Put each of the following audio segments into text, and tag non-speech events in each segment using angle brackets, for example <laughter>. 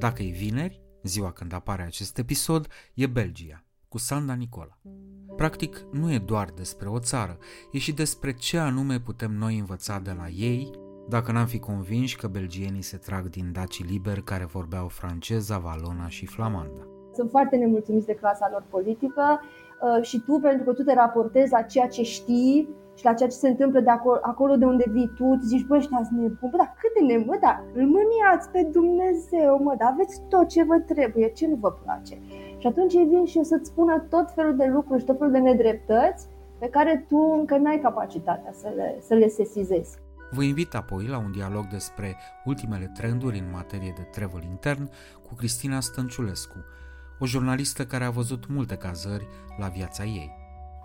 Dacă e vineri, ziua când apare acest episod, e Belgia, cu Sanda Nicola. Practic, nu e doar despre o țară, e și despre ce anume putem noi învăța de la ei, dacă n-am fi convinși că belgienii se trag din dacii liberi care vorbeau franceza, valona și flamanda. Sunt foarte nemulțumiți de clasa lor politică uh, și tu, pentru că tu te raportezi la ceea ce știi și la ceea ce se întâmplă de acolo, acolo de unde vii tu, tu zici, bă, ăștia sunt nebuni, bă, dar cât de nebuni, da, îl mâniați pe Dumnezeu, mă, dar aveți tot ce vă trebuie, ce nu vă place. Și atunci ei vin și o să-ți spună tot felul de lucruri și tot felul de nedreptăți pe care tu încă n-ai capacitatea să le, să le sesizezi. Vă invit apoi la un dialog despre ultimele trenduri în materie de travel intern cu Cristina Stănciulescu, o jurnalistă care a văzut multe cazări la viața ei.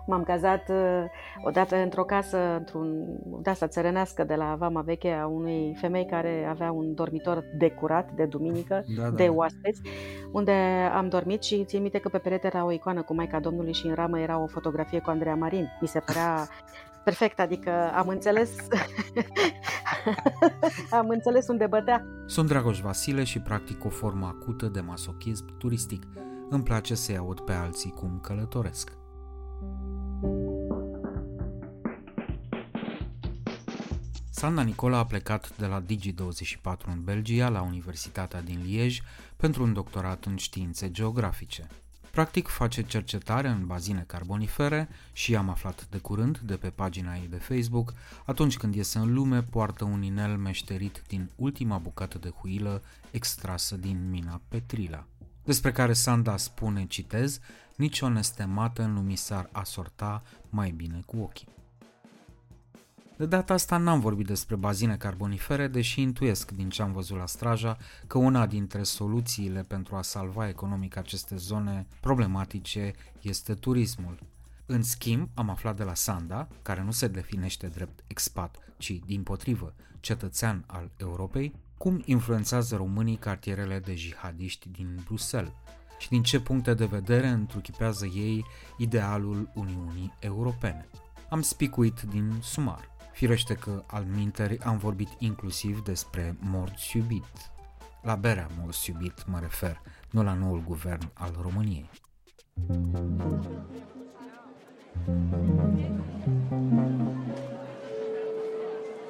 M-am cazat uh, odată într-o casă, într-un de asta țărănească de la Vama Veche a unei femei care avea un dormitor decurat de duminică, da, da. de oaspeți, unde am dormit și țin minte că pe perete era o icoană cu Maica Domnului și în ramă era o fotografie cu Andreea Marin. Mi se părea perfect, adică am înțeles <laughs> am înțeles unde bătea. Sunt Dragoș Vasile și practic o formă acută de masochism turistic. Îmi place să-i aud pe alții cum călătoresc. Sanda Nicola a plecat de la Digi24 în Belgia, la Universitatea din Liege, pentru un doctorat în științe geografice. Practic face cercetare în bazine carbonifere și am aflat de curând de pe pagina ei de Facebook, atunci când iese în lume poartă un inel meșterit din ultima bucată de huilă extrasă din mina Petrila, despre care Sanda spune, citez, nici o nestemată nu mi s-ar asorta mai bine cu ochii. De data asta n-am vorbit despre bazine carbonifere, deși intuiesc din ce am văzut la Straja că una dintre soluțiile pentru a salva economic aceste zone problematice este turismul. În schimb, am aflat de la Sanda, care nu se definește drept expat, ci din potrivă cetățean al Europei, cum influențează românii cartierele de jihadiști din Bruxelles și din ce puncte de vedere întruchipează ei idealul Uniunii Europene. Am spicuit din sumar. Firește că al minteri am vorbit inclusiv despre morți subit. La berea morți subit mă refer, nu la noul guvern al României.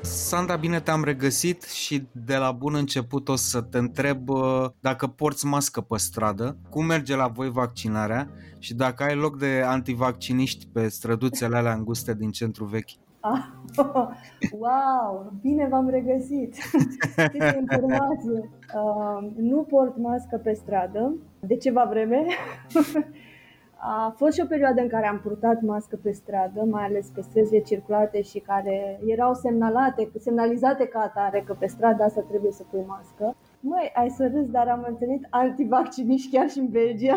Sandra, bine te-am regăsit și de la bun început o să te întreb uh, dacă porți mască pe stradă, cum merge la voi vaccinarea și dacă ai loc de antivacciniști pe străduțele alea înguste din centru vechi. Ah, <laughs> wow, bine v-am regăsit! <laughs> Ce informație! Uh, nu port mască pe stradă de ceva vreme. <laughs> A fost și o perioadă în care am purtat mască pe stradă, mai ales pe străzile circulate și care erau semnalate, semnalizate ca atare că pe strada asta trebuie să pui mască. Măi, ai să râzi, dar am întâlnit antivacciniști chiar și în Belgia.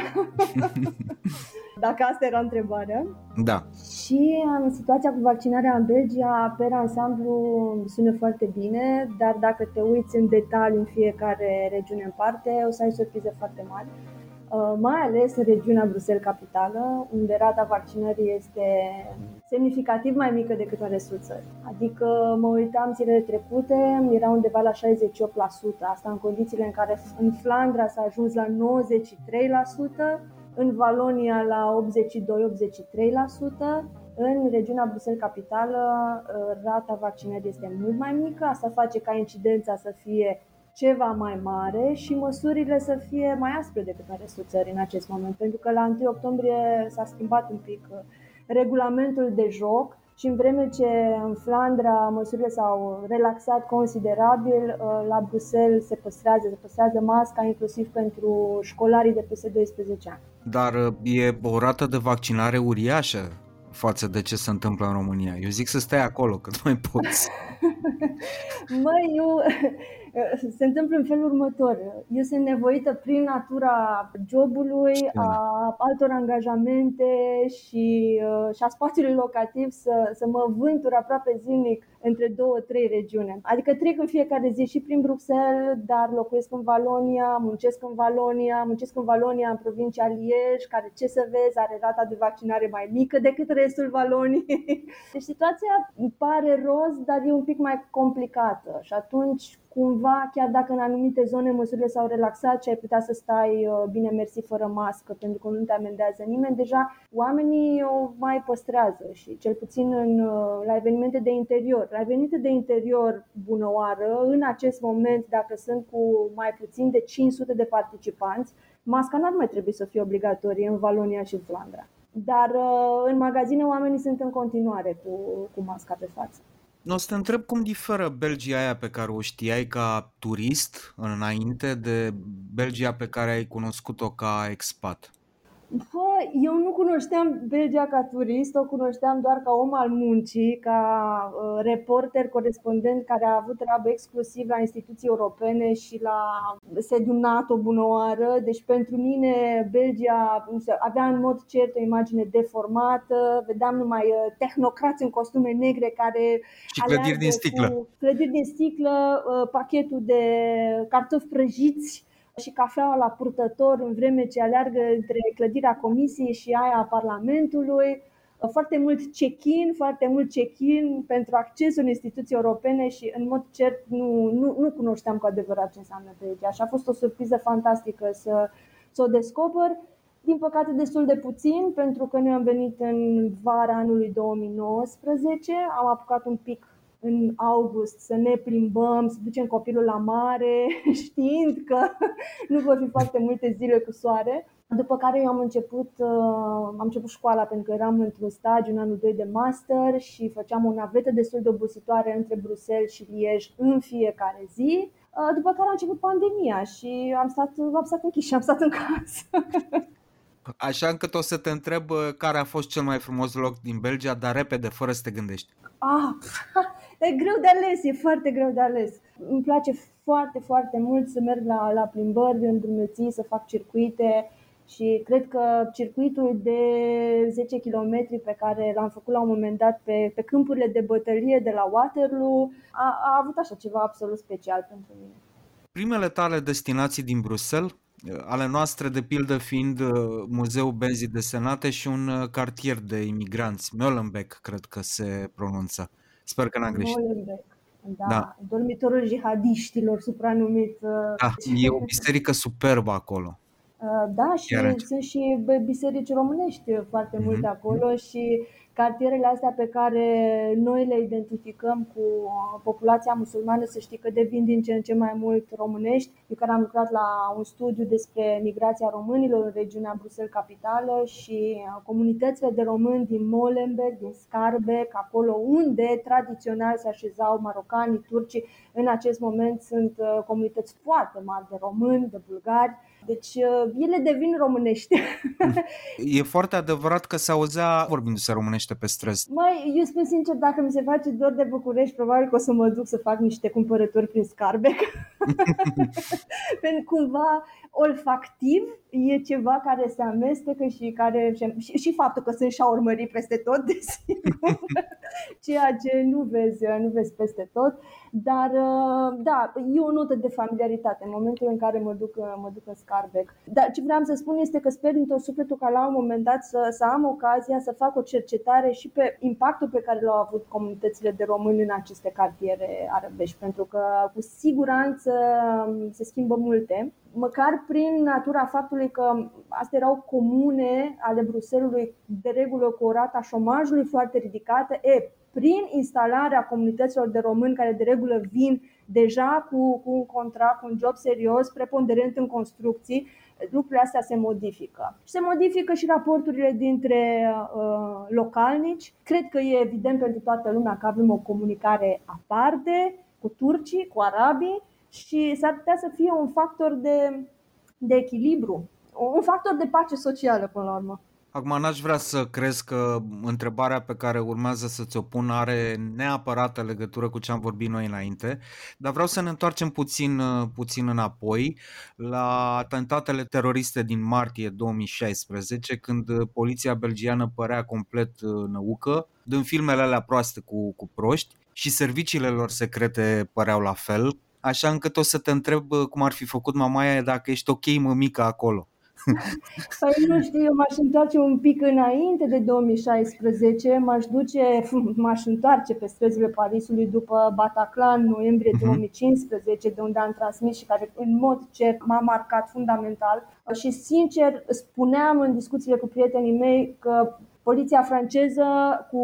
Dacă asta era întrebarea. Da. Și în situația cu vaccinarea în Belgia, pe ansamblu sună foarte bine, dar dacă te uiți în detaliu în fiecare regiune în parte, o să ai surprize foarte mari. Uh, mai ales în regiunea Bruxelles capitală, unde rata vaccinării este semnificativ mai mică decât în restul țării. Adică mă uitam zilele trecute, era undeva la 68%, asta în condițiile în care în Flandra s-a ajuns la 93%, în Valonia la 82-83%, în regiunea Bruxelles capitală uh, rata vaccinării este mult mai mică, asta face ca incidența să fie ceva mai mare și măsurile să fie mai aspre decât în restul țării în acest moment, pentru că la 1 octombrie s-a schimbat un pic uh, regulamentul de joc și în vreme ce în Flandra măsurile s-au relaxat considerabil, uh, la Bruxelles se păstrează, se păstrează masca inclusiv pentru școlarii de peste 12 ani. Dar uh, e o rată de vaccinare uriașă față de ce se întâmplă în România. Eu zic să stai acolo cât mai poți. <laughs> Măi, eu, <laughs> se întâmplă în felul următor. Eu sunt nevoită prin natura jobului, a altor angajamente și, uh, și a spațiului locativ să, să mă vântur aproape zilnic între două, trei regiuni. Adică trec în fiecare zi și prin Bruxelles, dar locuiesc în Valonia, muncesc în Valonia, muncesc în Valonia, în provincia Liege, care, ce să vezi, are rata de vaccinare mai mică decât restul Valoniei. <laughs> Deci situația pare roz, dar e un pic mai complicată și atunci cumva, chiar dacă în anumite zone măsurile s-au relaxat și ai putea să stai uh, bine mersi fără mască pentru că nu te amendează nimeni, deja oamenii o mai păstrează și cel puțin în, uh, la evenimente de interior. La evenimente de interior bună oară, în acest moment, dacă sunt cu mai puțin de 500 de participanți, masca n-ar mai trebui să fie obligatorie în Valonia și Flandra. Dar uh, în magazine oamenii sunt în continuare cu, cu masca pe față. O să te întreb cum diferă Belgia aia pe care o știai ca turist înainte de Belgia pe care ai cunoscut-o ca expat. Bă, eu nu cunoșteam Belgia ca turist, o cunoșteam doar ca om al muncii, ca uh, reporter, corespondent care a avut treabă exclusiv la instituții europene și la sediul NATO bună oară. Deci pentru mine Belgia nu știu, avea în mod cert o imagine deformată, vedeam numai uh, tehnocrați în costume negre care și clădiri din sticlă. Cu clădiri din sticlă, uh, pachetul de cartofi prăjiți și cafeaua la purtător în vreme ce aleargă între clădirea comisiei și aia a Parlamentului. Foarte mult check-in, foarte mult check-in pentru accesul în instituții europene și în mod cert nu, nu, nu cunoșteam cu adevărat ce înseamnă Belgia și a fost o surpriză fantastică să, să o descoper. Din păcate destul de puțin, pentru că noi am venit în vara anului 2019, am apucat un pic în august să ne plimbăm, să ducem copilul la mare, <laughs> știind că nu vor fi foarte multe zile cu soare. După care eu am început, uh, am început școala pentru că eram într-un stagiu în anul 2 de master și făceam o navetă destul de obositoare între Bruxelles și Liege în fiecare zi. Uh, după care a început pandemia și am stat, am stat închis și am stat în casă. <laughs> Așa încât o să te întreb uh, care a fost cel mai frumos loc din Belgia, dar repede, fără să te gândești. Ah, <laughs> e greu de ales, e foarte greu de ales. Îmi place foarte, foarte mult să merg la, la plimbări, în drumeții, să fac circuite și cred că circuitul de 10 km pe care l-am făcut la un moment dat pe, pe câmpurile de bătălie de la Waterloo a, a avut așa ceva absolut special pentru mine. Primele tale destinații din Bruxelles ale noastre, de pildă fiind uh, Muzeul Benzii Desenate și un uh, cartier de imigranți, Molenbeek, cred că se pronunță. Sper că n-am greșit. Molenbeek. Da, da. dormitorul jihadiștilor supranumit. Uh, da, e o biserică superbă acolo. Da, și sunt și biserici românești foarte mm-hmm. multe acolo și cartierele astea pe care noi le identificăm cu uh, populația musulmană, să știi că devin din ce în ce mai mult românești. Eu care am lucrat la un studiu despre migrația românilor în regiunea Bruxelles Capitală și uh, comunitățile de români din Molenbeek, din Scarbeck, acolo unde tradițional se așezau marocanii, turcii, în acest moment sunt uh, comunități foarte mari de români, de bulgari, deci ele devin românești. <laughs> E foarte adevărat că se auzea vorbindu-se românește pe străzi. Mai, eu spun sincer, dacă mi se face dor de București, probabil că o să mă duc să fac niște cumpărături prin Scarbeck. <laughs> <laughs> Pentru cumva olfactiv e ceva care se amestecă și care și, și faptul că sunt șaurmării peste tot, <laughs> desigur, ceea ce nu vezi, nu vezi peste tot. Dar da, e o notă de familiaritate în momentul în care mă duc, mă duc în Scarbeck. Dar ce vreau să spun este că sper din tot sufletul ca la un moment dat să, să am ocazia să fac o cercetare și pe impactul pe care l-au avut comunitățile de români în aceste cartiere arabești, pentru că cu siguranță se schimbă multe măcar prin natura faptului că astea erau comune ale Bruselului de regulă cu o rata șomajului foarte ridicată, e, prin instalarea comunităților de români care de regulă vin deja cu, cu un contract, cu un job serios, preponderent în construcții, lucrurile astea se modifică. Și se modifică și raporturile dintre uh, localnici. Cred că e evident pentru toată lumea că avem o comunicare aparte cu turcii, cu arabii, și s-ar putea să fie un factor de, de echilibru, un factor de pace socială până la urmă. Acum n-aș vrea să crezi că întrebarea pe care urmează să ți-o pun are neapărat legătură cu ce am vorbit noi înainte, dar vreau să ne întoarcem puțin, puțin înapoi la atentatele teroriste din martie 2016, când poliția belgiană părea complet năucă, dând filmele alea proaste cu, cu proști și serviciile lor secrete păreau la fel, așa încât o să te întreb cum ar fi făcut mamaia dacă ești ok mămică acolo. <laughs> Păi nu știu, eu m-aș întoarce un pic înainte de 2016, m-aș duce, <laughs> m-aș întoarce pe străzile Parisului după Bataclan, noiembrie 2015, mhm. de unde am transmis și care în mod cert m-a marcat fundamental. Și sincer, spuneam în discuțiile cu prietenii mei că Poliția franceză cu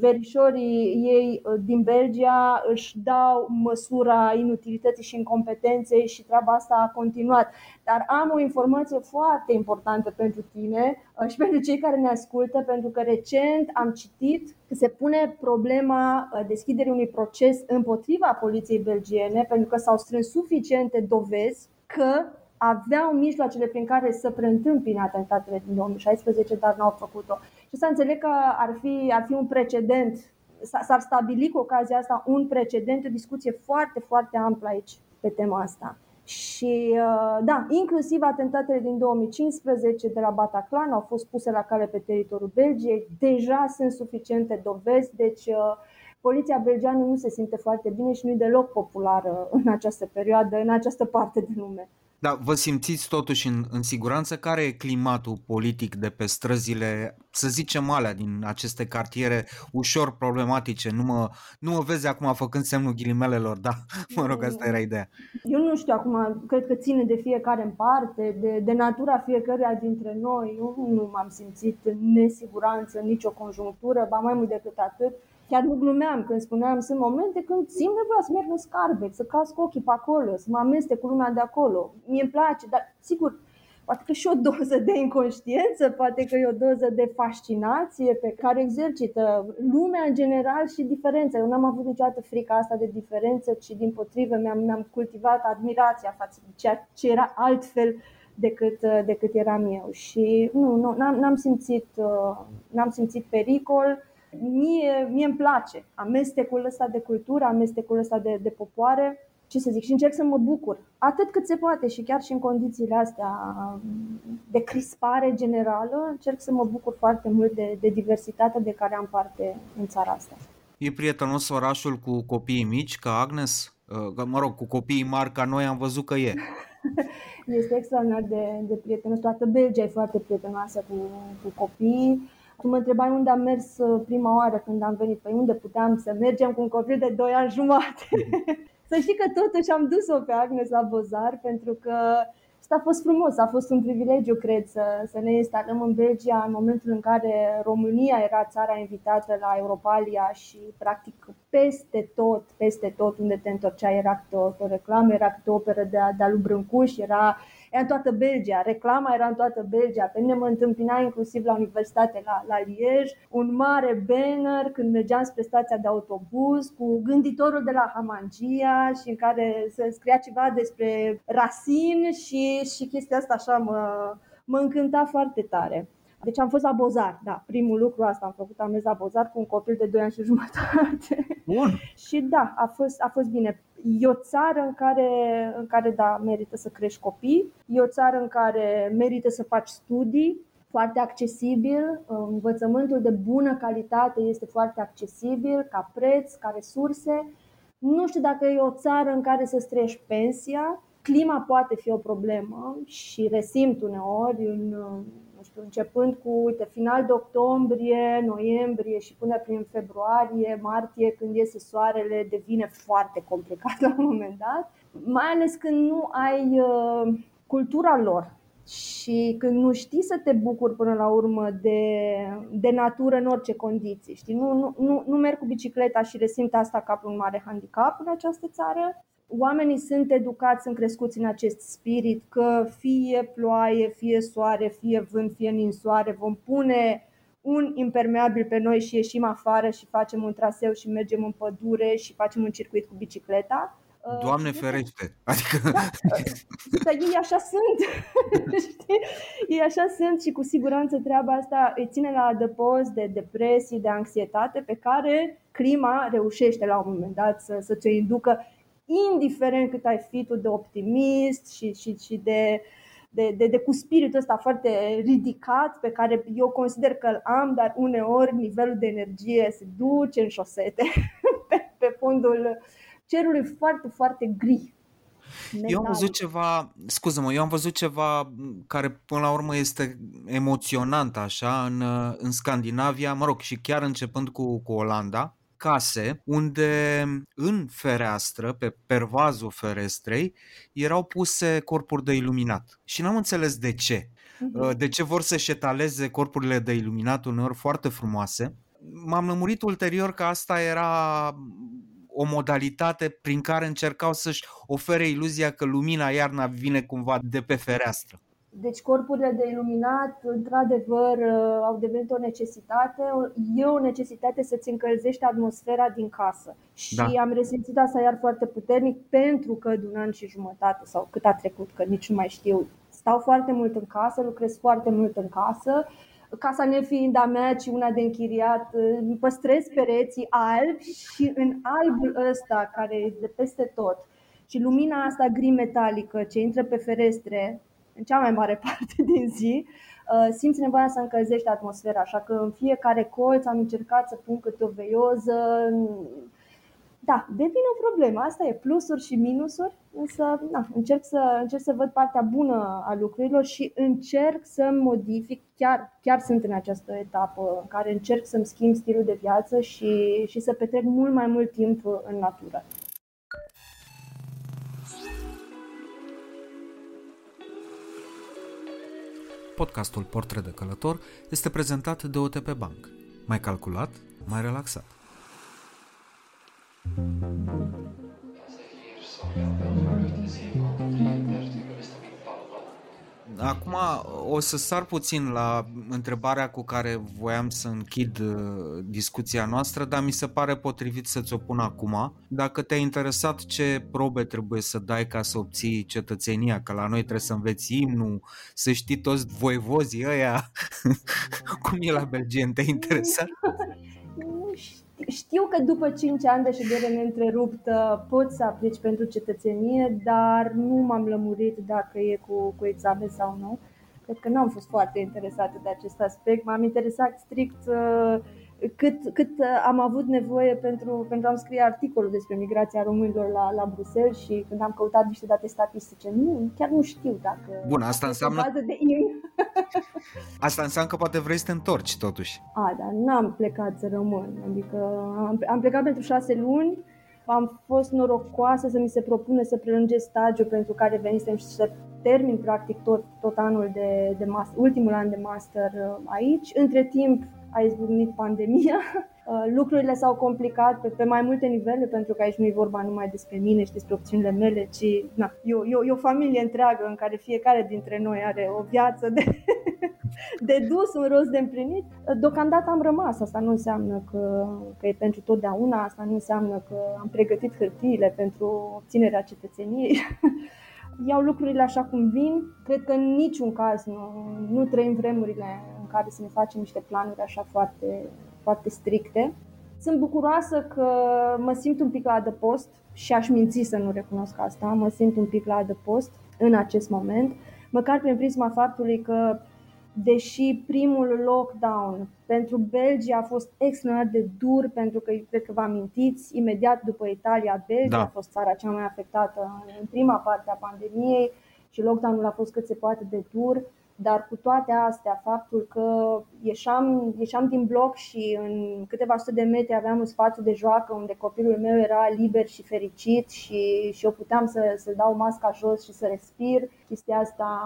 verișorii ei uh, din Belgia își dau măsura inutilității și incompetenței și treaba asta a continuat. Dar am o informație foarte importantă pentru tine uh, și pentru cei care ne ascultă, pentru că recent am citit că se pune problema uh, deschiderii unui proces împotriva poliției belgiene, pentru că s-au strâns suficiente dovezi că aveau mijloacele prin care să preîntâmpine atentatele din 2016, dar n-au făcut-o. Și să înțeleg că ar fi, ar fi un precedent, s-ar stabili cu ocazia asta un precedent, o discuție foarte, foarte amplă aici pe tema asta. Și uh, da, inclusiv atentatele din 2015 de la Bataclan au fost puse la cale pe teritoriul Belgiei. Deja sunt suficiente dovezi, deci uh, poliția belgeană nu se simte foarte bine și nu e deloc populară în această perioadă, în această parte de lume. Da, vă simțiți totuși în, în siguranță? Care e climatul politic de pe străzile, să zicem alea, din aceste cartiere ușor problematice? Nu mă, nu mă vezi acum făcând semnul ghilimelelor, da? <laughs> Mă rog, asta era ideea. Eu nu știu acum, cred că ține de fiecare în parte, de, de natura fiecăruia dintre noi. Eu nu m-am simțit în nesiguranță în nicio conjunctură, ba mai mult decât atât Chiar nu glumeam când spuneam, sunt momente când simt nevoia să merg în scarbe, să casc ochii pe acolo, să mă amestec cu lumea de acolo. Mie îmi place, dar sigur, poate că și o doză de inconștiență, poate că e o doză de fascinație pe care exercită lumea în general și diferența. Eu n-am avut niciodată frica asta de diferență, ci din potrivă mi-am, mi-am cultivat admirația față de ceea ce era altfel decât, decât eram eu. Și nu, nu n-am, n-am, simțit, n-am simțit pericol mie, mie îmi place amestecul ăsta de cultură, amestecul ăsta de, de popoare, ce să zic, și încerc să mă bucur atât cât se poate și chiar și în condițiile astea de crispare generală, încerc să mă bucur foarte mult de, de diversitatea de care am parte în țara asta. E prietenos orașul cu copiii mici, ca Agnes? Uh, mă rog, cu copiii mari ca noi am văzut că e. <laughs> Este extraordinar de, de prietenos. Toată Belgia e foarte prietenoasă cu, cu copiii. Tu mă întrebai unde am mers uh, prima oară când am venit, păi unde puteam să mergem cu un copil de 2 ani jumate. <laughs> să știi că totuși am dus-o pe Agnes la Bozar pentru că Asta a fost frumos, a fost un privilegiu, cred, să, să ne instalăm în Belgia în momentul în care România era țara invitată la Europalia și, practic, peste tot, peste tot unde te întorceai era câte o, o reclamă, era câte o operă de, de-a lui Brâncuș, era era în toată Belgia, reclama era în toată Belgia, pe mine mă întâmpina inclusiv la universitate la, la Liege, un mare banner când mergeam spre stația de autobuz cu gânditorul de la Hamangia și în care se scria ceva despre Racine și, și chestia asta așa mă, mă încânta foarte tare. Deci am fost la Bozar, da, primul lucru asta am făcut, am mers la Bozar cu un copil de 2 ani și jumătate. Bun. <laughs> și da, a fost, a fost bine. E o țară în care, în care, da, merită să crești copii, e o țară în care merită să faci studii, foarte accesibil, învățământul de bună calitate este foarte accesibil ca preț, ca resurse. Nu știu dacă e o țară în care să străiești pensia, clima poate fi o problemă și resimt uneori în știu, începând cu, uite, final de octombrie, noiembrie și până prin februarie, martie, când iese soarele, devine foarte complicat <laughs> la un moment dat, mai ales când nu ai uh, cultura lor și când nu știi să te bucuri până la urmă de, de natură în orice condiții. Știi? Nu, nu, nu, nu merg cu bicicleta și resimt asta ca pe un mare handicap în această țară oamenii sunt educați, sunt crescuți în acest spirit că fie ploaie, fie soare, fie vânt, fie ninsoare, vom pune un impermeabil pe noi și ieșim afară și facem un traseu și mergem în pădure și facem un circuit cu bicicleta. Uh, Doamne ferește! <laughs> Adică... Da, dar ei așa sunt, <laughs> știi? Ei așa sunt și cu siguranță treaba asta îi ține la adăpost de depresii, de anxietate pe care clima reușește la un moment dat să, să ți-o inducă indiferent cât ai fi tu de optimist și, și, și de, de, de, de cu spiritul ăsta foarte ridicat pe care eu consider că îl am, dar uneori nivelul de energie se duce în șosete <laughs> pe, pe fondul cerului foarte, foarte gri. Metal. Eu am văzut ceva, scuză-mă, eu am văzut ceva care până la urmă este emoționant așa în, în Scandinavia, mă rog, și chiar începând cu, cu Olanda, case unde în fereastră, pe pervazul ferestrei, erau puse corpuri de iluminat. Și n-am înțeles de ce. Mhm. De ce vor să-și etaleze corpurile de iluminat uneori foarte frumoase. M-am lămurit ulterior că asta era o modalitate prin care încercau să-și ofere iluzia că lumina iarna vine cumva de pe fereastră. Deci corpurile de iluminat, într-adevăr, uh, au devenit o necesitate. E o necesitate să-ți încălzești atmosfera din casă. Și da. am resimțit asta iar foarte puternic pentru că de un an și jumătate sau cât a trecut, că nici nu mai știu, stau foarte mult în casă, lucrez foarte mult în casă casa nefiind a mea, ci una de închiriat, păstrez pereții albi și în albul ăsta care e de peste tot și lumina asta gri metalică ce intră pe ferestre în cea mai mare <laughs> parte din zi, uh, simți nevoia să încălzești atmosfera, așa că în fiecare colț am încercat să pun câte o veioză, da, devine o problemă. Asta e plusuri și minusuri, însă na, încerc, să, încerc să văd partea bună a lucrurilor și încerc să modific, chiar, chiar sunt în această etapă în care încerc să-mi schimb stilul de viață și, și să petrec mult mai mult timp în natură. Podcastul Portret de Călător este prezentat de OTP Bank. Mai calculat, mai relaxat. Acum o să sar puțin la întrebarea cu care voiam să închid uh, discuția noastră, dar mi se pare potrivit să-ți o pun acum. Dacă te-a interesat ce probe trebuie să dai ca să obții cetățenia, că la noi trebuie să înveți imnul, să știi toți voivozii ăia, <laughs> cum e la Belgien, te-a interesat? Știu că după 5 ani de ședere neîntreruptă poți să aplici pentru cetățenie, dar nu m-am lămurit dacă e cu, cu examen sau nu. Cred că nu am fost foarte interesată de acest aspect. M-am interesat strict uh, cât, cât uh, am avut nevoie pentru, pentru a scrie articolul despre migrația românilor la, la Bruxelles și când am căutat niște date statistice. Nu, chiar nu știu dacă... Bun, asta înseamnă... De <laughs> asta înseamnă că poate vrei să te întorci totuși. A, dar n-am plecat să rămân. Adică am, am plecat pentru șase luni, am fost norocoasă să mi se propune să prelungesc stagiul pentru care venisem și să termin practic tot, tot anul de, de master, ultimul an de master uh, aici. Între timp a izbucnit pandemia. <laughs> Uh, lucrurile s-au complicat pe, pe mai multe nivele, pentru că aici nu e vorba numai despre mine și despre opțiunile mele, ci na, e, o, e, o, e o familie întreagă în care fiecare dintre noi are o viață de, <laughs> de dus, un rost de împlinit. Uh, deocamdată am rămas, asta nu înseamnă că, că e pentru totdeauna, asta nu înseamnă că am pregătit hârtiile pentru obținerea cetățeniei. <laughs> Iau lucrurile așa cum vin. Cred că în niciun caz nu, nu trăim vremurile care să ne facem niște planuri așa foarte, foarte stricte. Sunt bucuroasă că mă simt un pic la adăpost și aș minți să nu recunosc asta, mă simt un pic la adăpost în acest moment, măcar prin prisma faptului că deși primul lockdown pentru Belgia a fost extraordinar de dur, pentru că cred că vă amintiți, imediat după Italia, Belgia da. a fost țara cea mai afectată în prima parte a pandemiei și lockdownul a fost cât se poate de dur. Dar cu toate astea, faptul că ieșeam, ieșeam din bloc și în câteva sute de metri aveam un spațiu de joacă unde copilul meu era liber și fericit și, și eu puteam să, să dau masca jos și să respir, chestia asta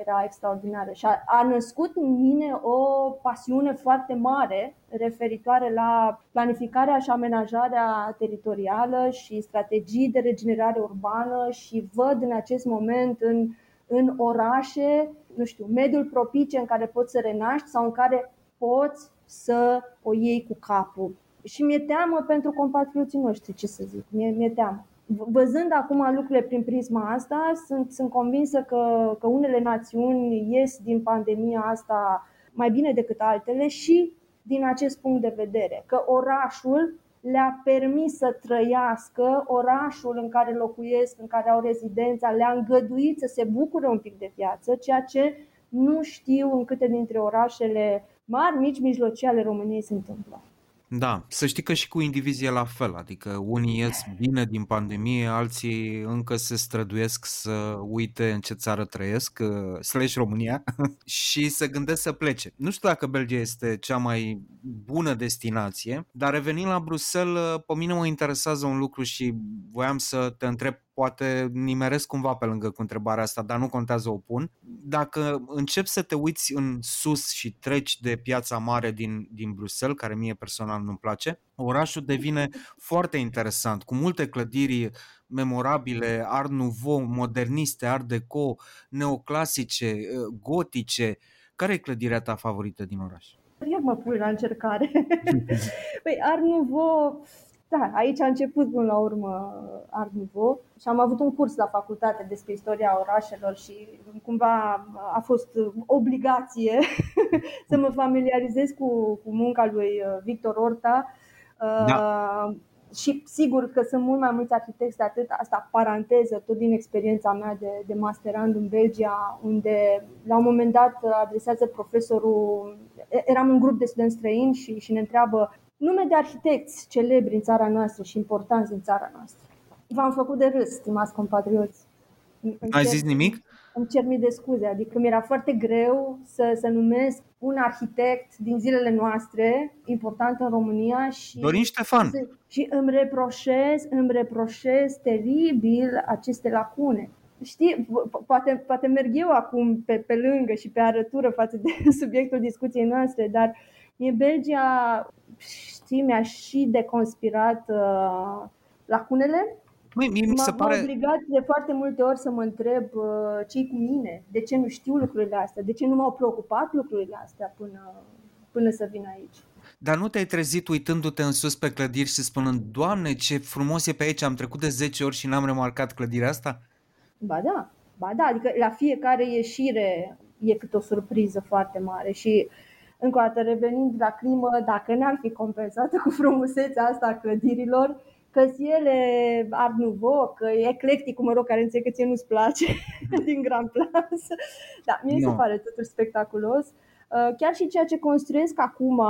era extraordinară. Și a, a născut în mine o pasiune foarte mare referitoare la planificarea și amenajarea teritorială și strategii de regenerare urbană și văd în acest moment în în orașe, nu știu, mediul propice în care poți să renaști sau în care poți să o iei cu capul. Și mi-e teamă pentru compatrioții noștri, ce să zic, mi-e, mi-e teamă. Văzând acum lucrurile prin prisma asta, sunt, sunt convinsă că, că unele națiuni ies din pandemia asta mai bine decât altele și din acest punct de vedere, că orașul le-a permis să trăiască, orașul în care locuiesc, în care au rezidența, le-a îngăduit să se bucure un pic de viață, ceea ce nu știu în câte dintre orașele mari, mici, mijlocii ale României se întâmplă. Da, să știi că și cu indivizii e la fel, adică unii ies bine din pandemie, alții încă se străduiesc să uite în ce țară trăiesc, uh, slash România, <laughs> și se gândesc să plece. Nu știu dacă Belgia este cea mai bună destinație, dar revenind la Bruxelles, pe mine mă interesează un lucru și voiam să te întreb poate nimeresc cumva pe lângă cu întrebarea asta, dar nu contează o pun. Dacă începi să te uiți în sus și treci de piața mare din, din Bruxelles, care mie personal nu-mi place, orașul devine foarte interesant, cu multe clădiri memorabile, art nouveau, moderniste, art deco, neoclasice, gotice. Care e clădirea ta favorită din oraș? Iar mă pui la încercare. <laughs> păi, Art Nouveau da, aici a început până la urmă Art Nouveau și am avut un curs la facultate despre istoria orașelor și cumva a fost obligație <laughs> să mă familiarizez cu, cu munca lui uh, Victor Orta. Da. Uh, și sigur că sunt mult mai mulți arhitecți de atât, asta paranteză, tot din experiența mea de, de masterand în Belgia, unde la un moment dat adresează profesorul, eram un grup de studenți străini și, și ne întreabă nume de arhitecți celebri în țara noastră și importanți în țara noastră. V-am făcut de râs, stimați compatrioți. Ai zis nimic? Îmi cer mii de scuze, adică mi-era foarte greu să, să numesc un arhitect din zilele noastre, important în România și... Dorin Ștefan! Și îmi reproșez, îmi reproșez teribil aceste lacune. Știi, poate, poate merg eu acum pe, pe lângă și pe arătură față de <laughs> subiectul discuției noastre, dar e Belgia știi, mi-a și deconspirat uh, lacunele. Măi, mie mi se m-a, pare... obligat de foarte multe ori să mă întreb uh, ce cu mine, de ce nu știu lucrurile astea, de ce nu m-au preocupat lucrurile astea până, până să vin aici. Dar nu te-ai trezit uitându-te în sus pe clădiri și spunând, Doamne, ce frumos e pe aici, am trecut de 10 ori și n-am remarcat clădirea asta? Ba da, ba da, adică la fiecare ieșire e cât o surpriză foarte mare și încă o dată revenind la climă, dacă n-ar fi compensată cu frumusețea asta a clădirilor, că ele Art Nouveau, că e eclectic, mă rog, care înțeleg că ție nu-ți place <laughs> din Grand Place. Da, mie no. se pare totul spectaculos. Uh, chiar și ceea ce construiesc acum,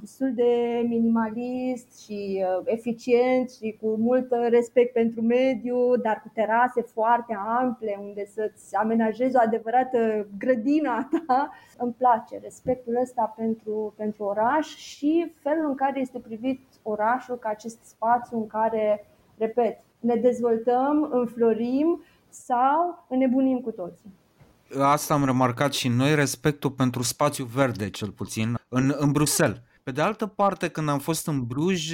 destul de minimalist și uh, eficient și cu mult respect pentru mediu, dar cu terase foarte ample unde să-ți amenajezi o adevărată grădină a <laughs> ta, îmi place respectul ăsta pentru, pentru oraș și felul în care este privit orașul ca acest spațiu în care, repet, ne dezvoltăm, înflorim sau înnebunim cu toții asta am remarcat și noi, respectul pentru spațiu verde, cel puțin, în, în Bruxelles. Pe de altă parte, când am fost în Bruj,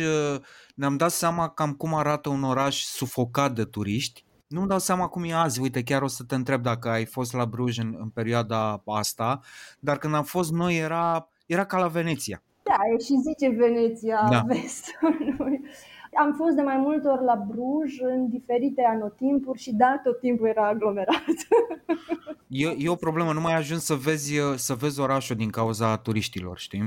ne-am dat seama cam cum arată un oraș sufocat de turiști. Nu-mi dau seama cum e azi, uite, chiar o să te întreb dacă ai fost la Bruj în, în perioada asta, dar când am fost noi era, era ca la Veneția. Da, e și zice Veneția da. vestului. Am fost de mai multe ori la Bruj în diferite anotimpuri și da, tot timpul era aglomerat. <laughs> E, e o problemă, nu mai ajungi să vezi, să vezi orașul din cauza turiștilor, știi?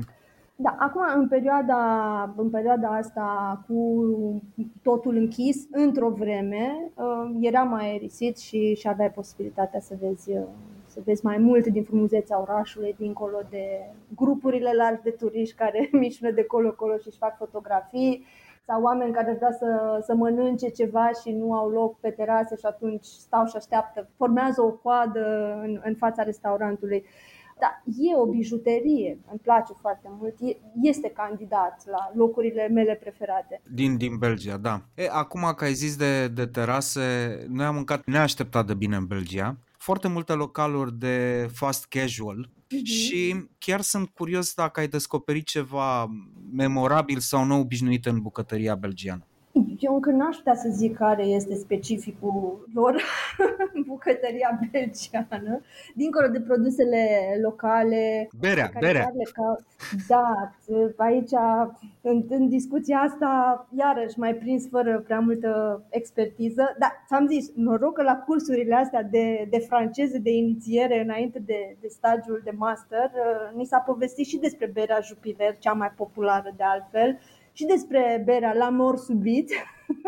Da, acum în perioada, în perioada asta cu totul închis, într-o vreme, uh, era mai aerisit și, și aveai posibilitatea să vezi, uh, să vezi mai mult din frumusețea orașului, dincolo de grupurile largi de turiști care <laughs> mișnă de colo-colo și își fac fotografii sau oameni care vrea să, să mănânce ceva și nu au loc pe terase și atunci stau și așteaptă, formează o coadă în, în fața restaurantului. Da, e o bijuterie, îmi place foarte mult, e, este candidat la locurile mele preferate. Din, din Belgia, da. E, acum că ai zis de, de terase, noi am mâncat neașteptat de bine în Belgia foarte multe localuri de fast casual uh-huh. și chiar sunt curios dacă ai descoperit ceva memorabil sau nou obișnuit în bucătăria belgiană. Eu încă n-aș putea să zic care este specificul lor <laughs> în bucătăria belgiană, dincolo de produsele locale. Berea, berea. Ca... Da, aici, în, în discuția asta, iarăși mai prins fără prea multă expertiză. Da, ți-am zis, noroc că la cursurile astea de, de franceză, de inițiere, înainte de, de stagiul de master, uh, ni s-a povestit și despre berea Jupiler, cea mai populară de altfel, și despre berea la mor subit.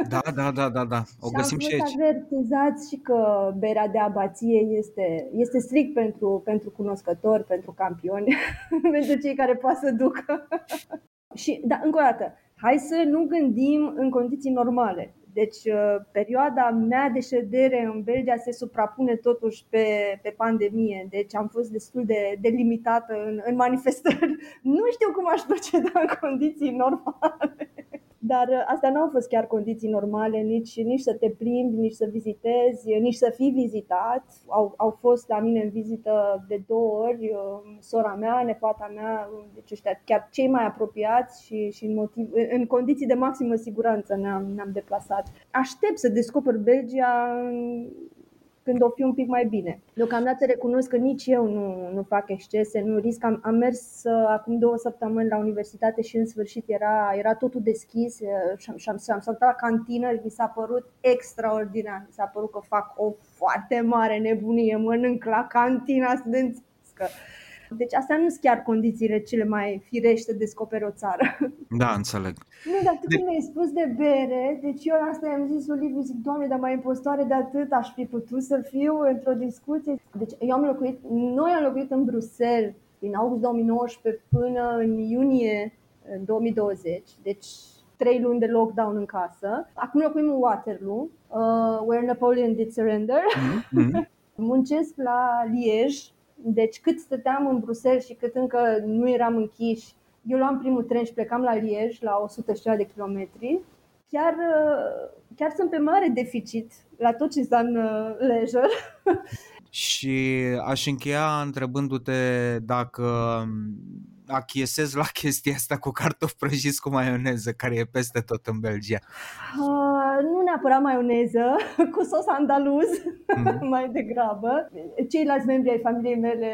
Da, da, da, da, da. O găsim și, și aici. avertizați și că berea de abație este, este strict pentru, pentru cunoscători, pentru campioni, <laughs> pentru cei care poate să ducă. <laughs> și, da, încă o dată, hai să nu gândim în condiții normale. Deci, uh, perioada mea de ședere în Belgia se suprapune totuși pe, pe pandemie, deci am fost destul de, de limitată în, în manifestări. <laughs> Nu știu cum aș proceda în condiții normale. Dar uh, astea nu au fost chiar condiții normale, nici, nici să te plimbi, nici să vizitezi, nici să fii vizitat. Au, au fost la mine în vizită de două ori, uh, sora mea, nepoata mea, deci ăștia chiar cei mai apropiați și, și în, motiv, în condiții de maximă siguranță ne-am, ne-am deplasat. Aștept să descoper Belgia când o fi un pic mai bine. Deocamdată recunosc că nici eu nu, nu fac excese, nu risc. Am, am mers uh, acum două săptămâni la universitate și în sfârșit era, era totul deschis uh, și am, și am, am saltat la cantină, mi s-a părut extraordinar. Mi s-a părut că fac o foarte mare nebunie, mănânc la cantina studențească. Deci astea nu sunt chiar condițiile cele mai firești să descoperi o țară. Da, înțeleg. Nu, dar tu de... când mi-ai spus de bere, deci eu asta i-am zis lui Liviu, zic, doamne, dar mai impostoare de atât aș fi putut să fiu într-o discuție. Deci eu am locuit, noi am locuit în Bruxelles din august 2019 până în iunie 2020, deci trei luni de lockdown în casă. Acum locuim în Waterloo, uh, where Napoleon did surrender. Mm-hmm. <laughs> Muncesc la Liege, deci cât stăteam în Bruxelles și cât încă nu eram închiși, eu luam primul tren și plecam la Liege la 100 de kilometri. Chiar, chiar sunt pe mare deficit la tot ce înseamnă leisure. <laughs> Și aș încheia întrebându-te dacă achiesezi la chestia asta cu cartofi prăjiți cu maioneză, care e peste tot în Belgia? Uh, nu neapărat maioneză, <laughs> cu sos andaluz, mm. <laughs> mai degrabă. Ceilalți membri ai familiei mele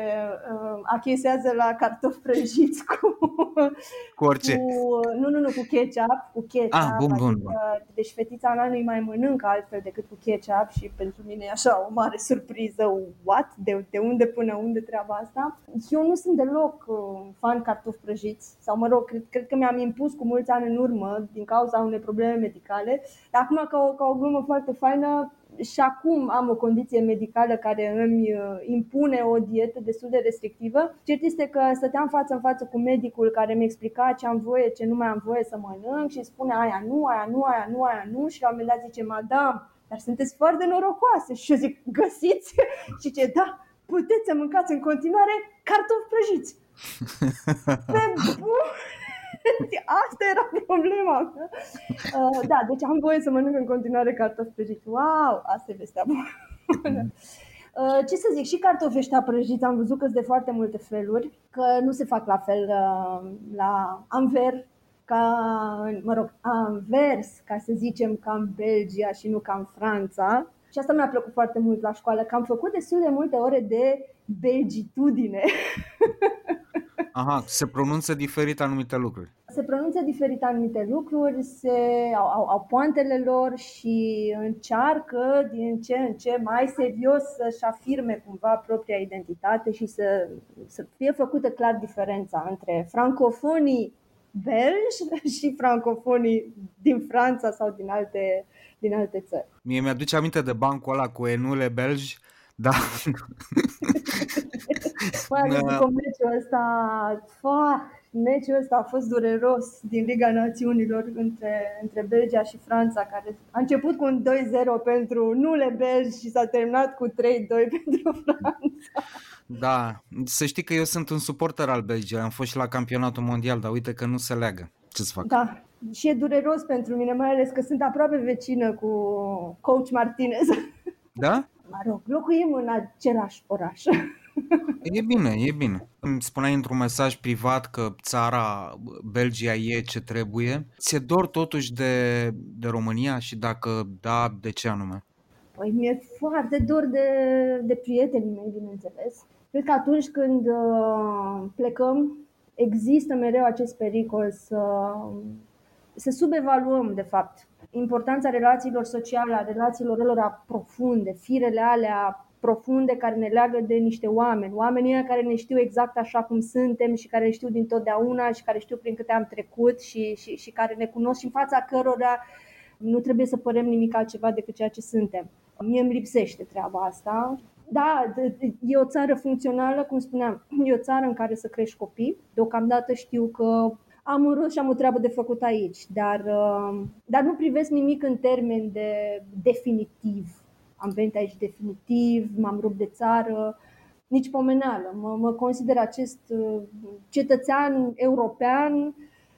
uh, achiesează la cartofi prăjiți cu... <laughs> Cu orice? Cu, nu, nu, nu, cu ketchup. Cu ketchup ah, bun, bun, bun. Adică, deci fetița mea nu-i mai mănâncă altfel decât cu ketchup și pentru mine e așa o mare surpriză. What? De, de unde până unde treaba asta? Eu nu sunt deloc uh, fan cartofi prăjiți sau mă rog, cred, cred că mi-am impus cu mulți ani în urmă din cauza unei probleme medicale. Dar acum ca o, ca o glumă foarte faină, și acum am o condiție medicală care îmi uh, impune o dietă destul de restrictivă. Cert este că stăteam față în față cu medicul care mi explica ce am voie, ce nu mai am voie să mănânc și spune aia nu, aia nu, aia nu, aia nu și la un moment dat zice, madame, dar sunteți foarte norocoase. Și eu zic, găsiți? <laughs> și ce, da, puteți să mâncați în continuare cartofi prăjiți. <laughs> Pe <laughs> Asta era problema mea. Uh, da, deci am voie să mănânc în continuare cartofi prăjiți. Wow, asta e vestea bună. <laughs> Uh, ce să zic, și cartofi ăștia prăjiți am văzut că sunt de foarte multe feluri, că nu se fac la fel uh, la Anver, ca, mă rog, Anvers, ca să zicem, ca în Belgia și nu ca în Franța. Și asta mi-a plăcut foarte mult la școală, că am făcut destul de multe ore de belgitudine. <laughs> Aha, se pronunță diferit anumite lucruri. Se pronunță diferit anumite lucruri, se, au, au, au poantele lor și încearcă din ce în ce mai serios să-și afirme cumva propria identitate și să, să fie făcută clar diferența între francofonii belgi <laughs> și francofonii din Franța sau din alte, din alte țări. Mie mi-aduce aminte de bancul ăla cu enule belgi, da. <laughs> Mai ales după meciul ăsta, fa, meciul ăsta a fost dureros din Liga Națiunilor între, între Belgia și Franța, care a început cu un 2-0 pentru nule belgi și s-a terminat cu 3-2 <laughs> pentru Franța. Da, să știi că eu sunt un suporter al Belgiei, am fost și la campionatul mondial, dar uite că nu se leagă. Ce să fac? Da, și e dureros pentru mine, mai ales că sunt aproape vecină cu coach Martinez. Da? Mă rog, locuim în același oraș. E bine, e bine. Îmi spuneai într-un mesaj privat că țara Belgia e ce trebuie. Ți-e dor totuși de, de România și dacă da, de ce anume? Păi mi-e foarte dor de, de prietenii mei, bineînțeles. Cred că atunci când uh, plecăm, există mereu acest pericol să, să subevaluăm, de fapt, importanța relațiilor sociale, a relațiilor lor profunde, firele alea profunde care ne leagă de niște oameni, oamenii care ne știu exact așa cum suntem și care ne știu din totdeauna și care știu prin câte am trecut și, și, și care ne cunosc și în fața cărora nu trebuie să părem nimic altceva decât ceea ce suntem. Mie îmi lipsește treaba asta. Da, e o țară funcțională, cum spuneam, e o țară în care să crești copii. Deocamdată știu că am un rost și am o treabă de făcut aici, dar, uh, dar nu privesc nimic în termen de definitiv. Am venit aici definitiv, m-am rupt de țară, nici pomenală. Mă, mă consider acest uh, cetățean european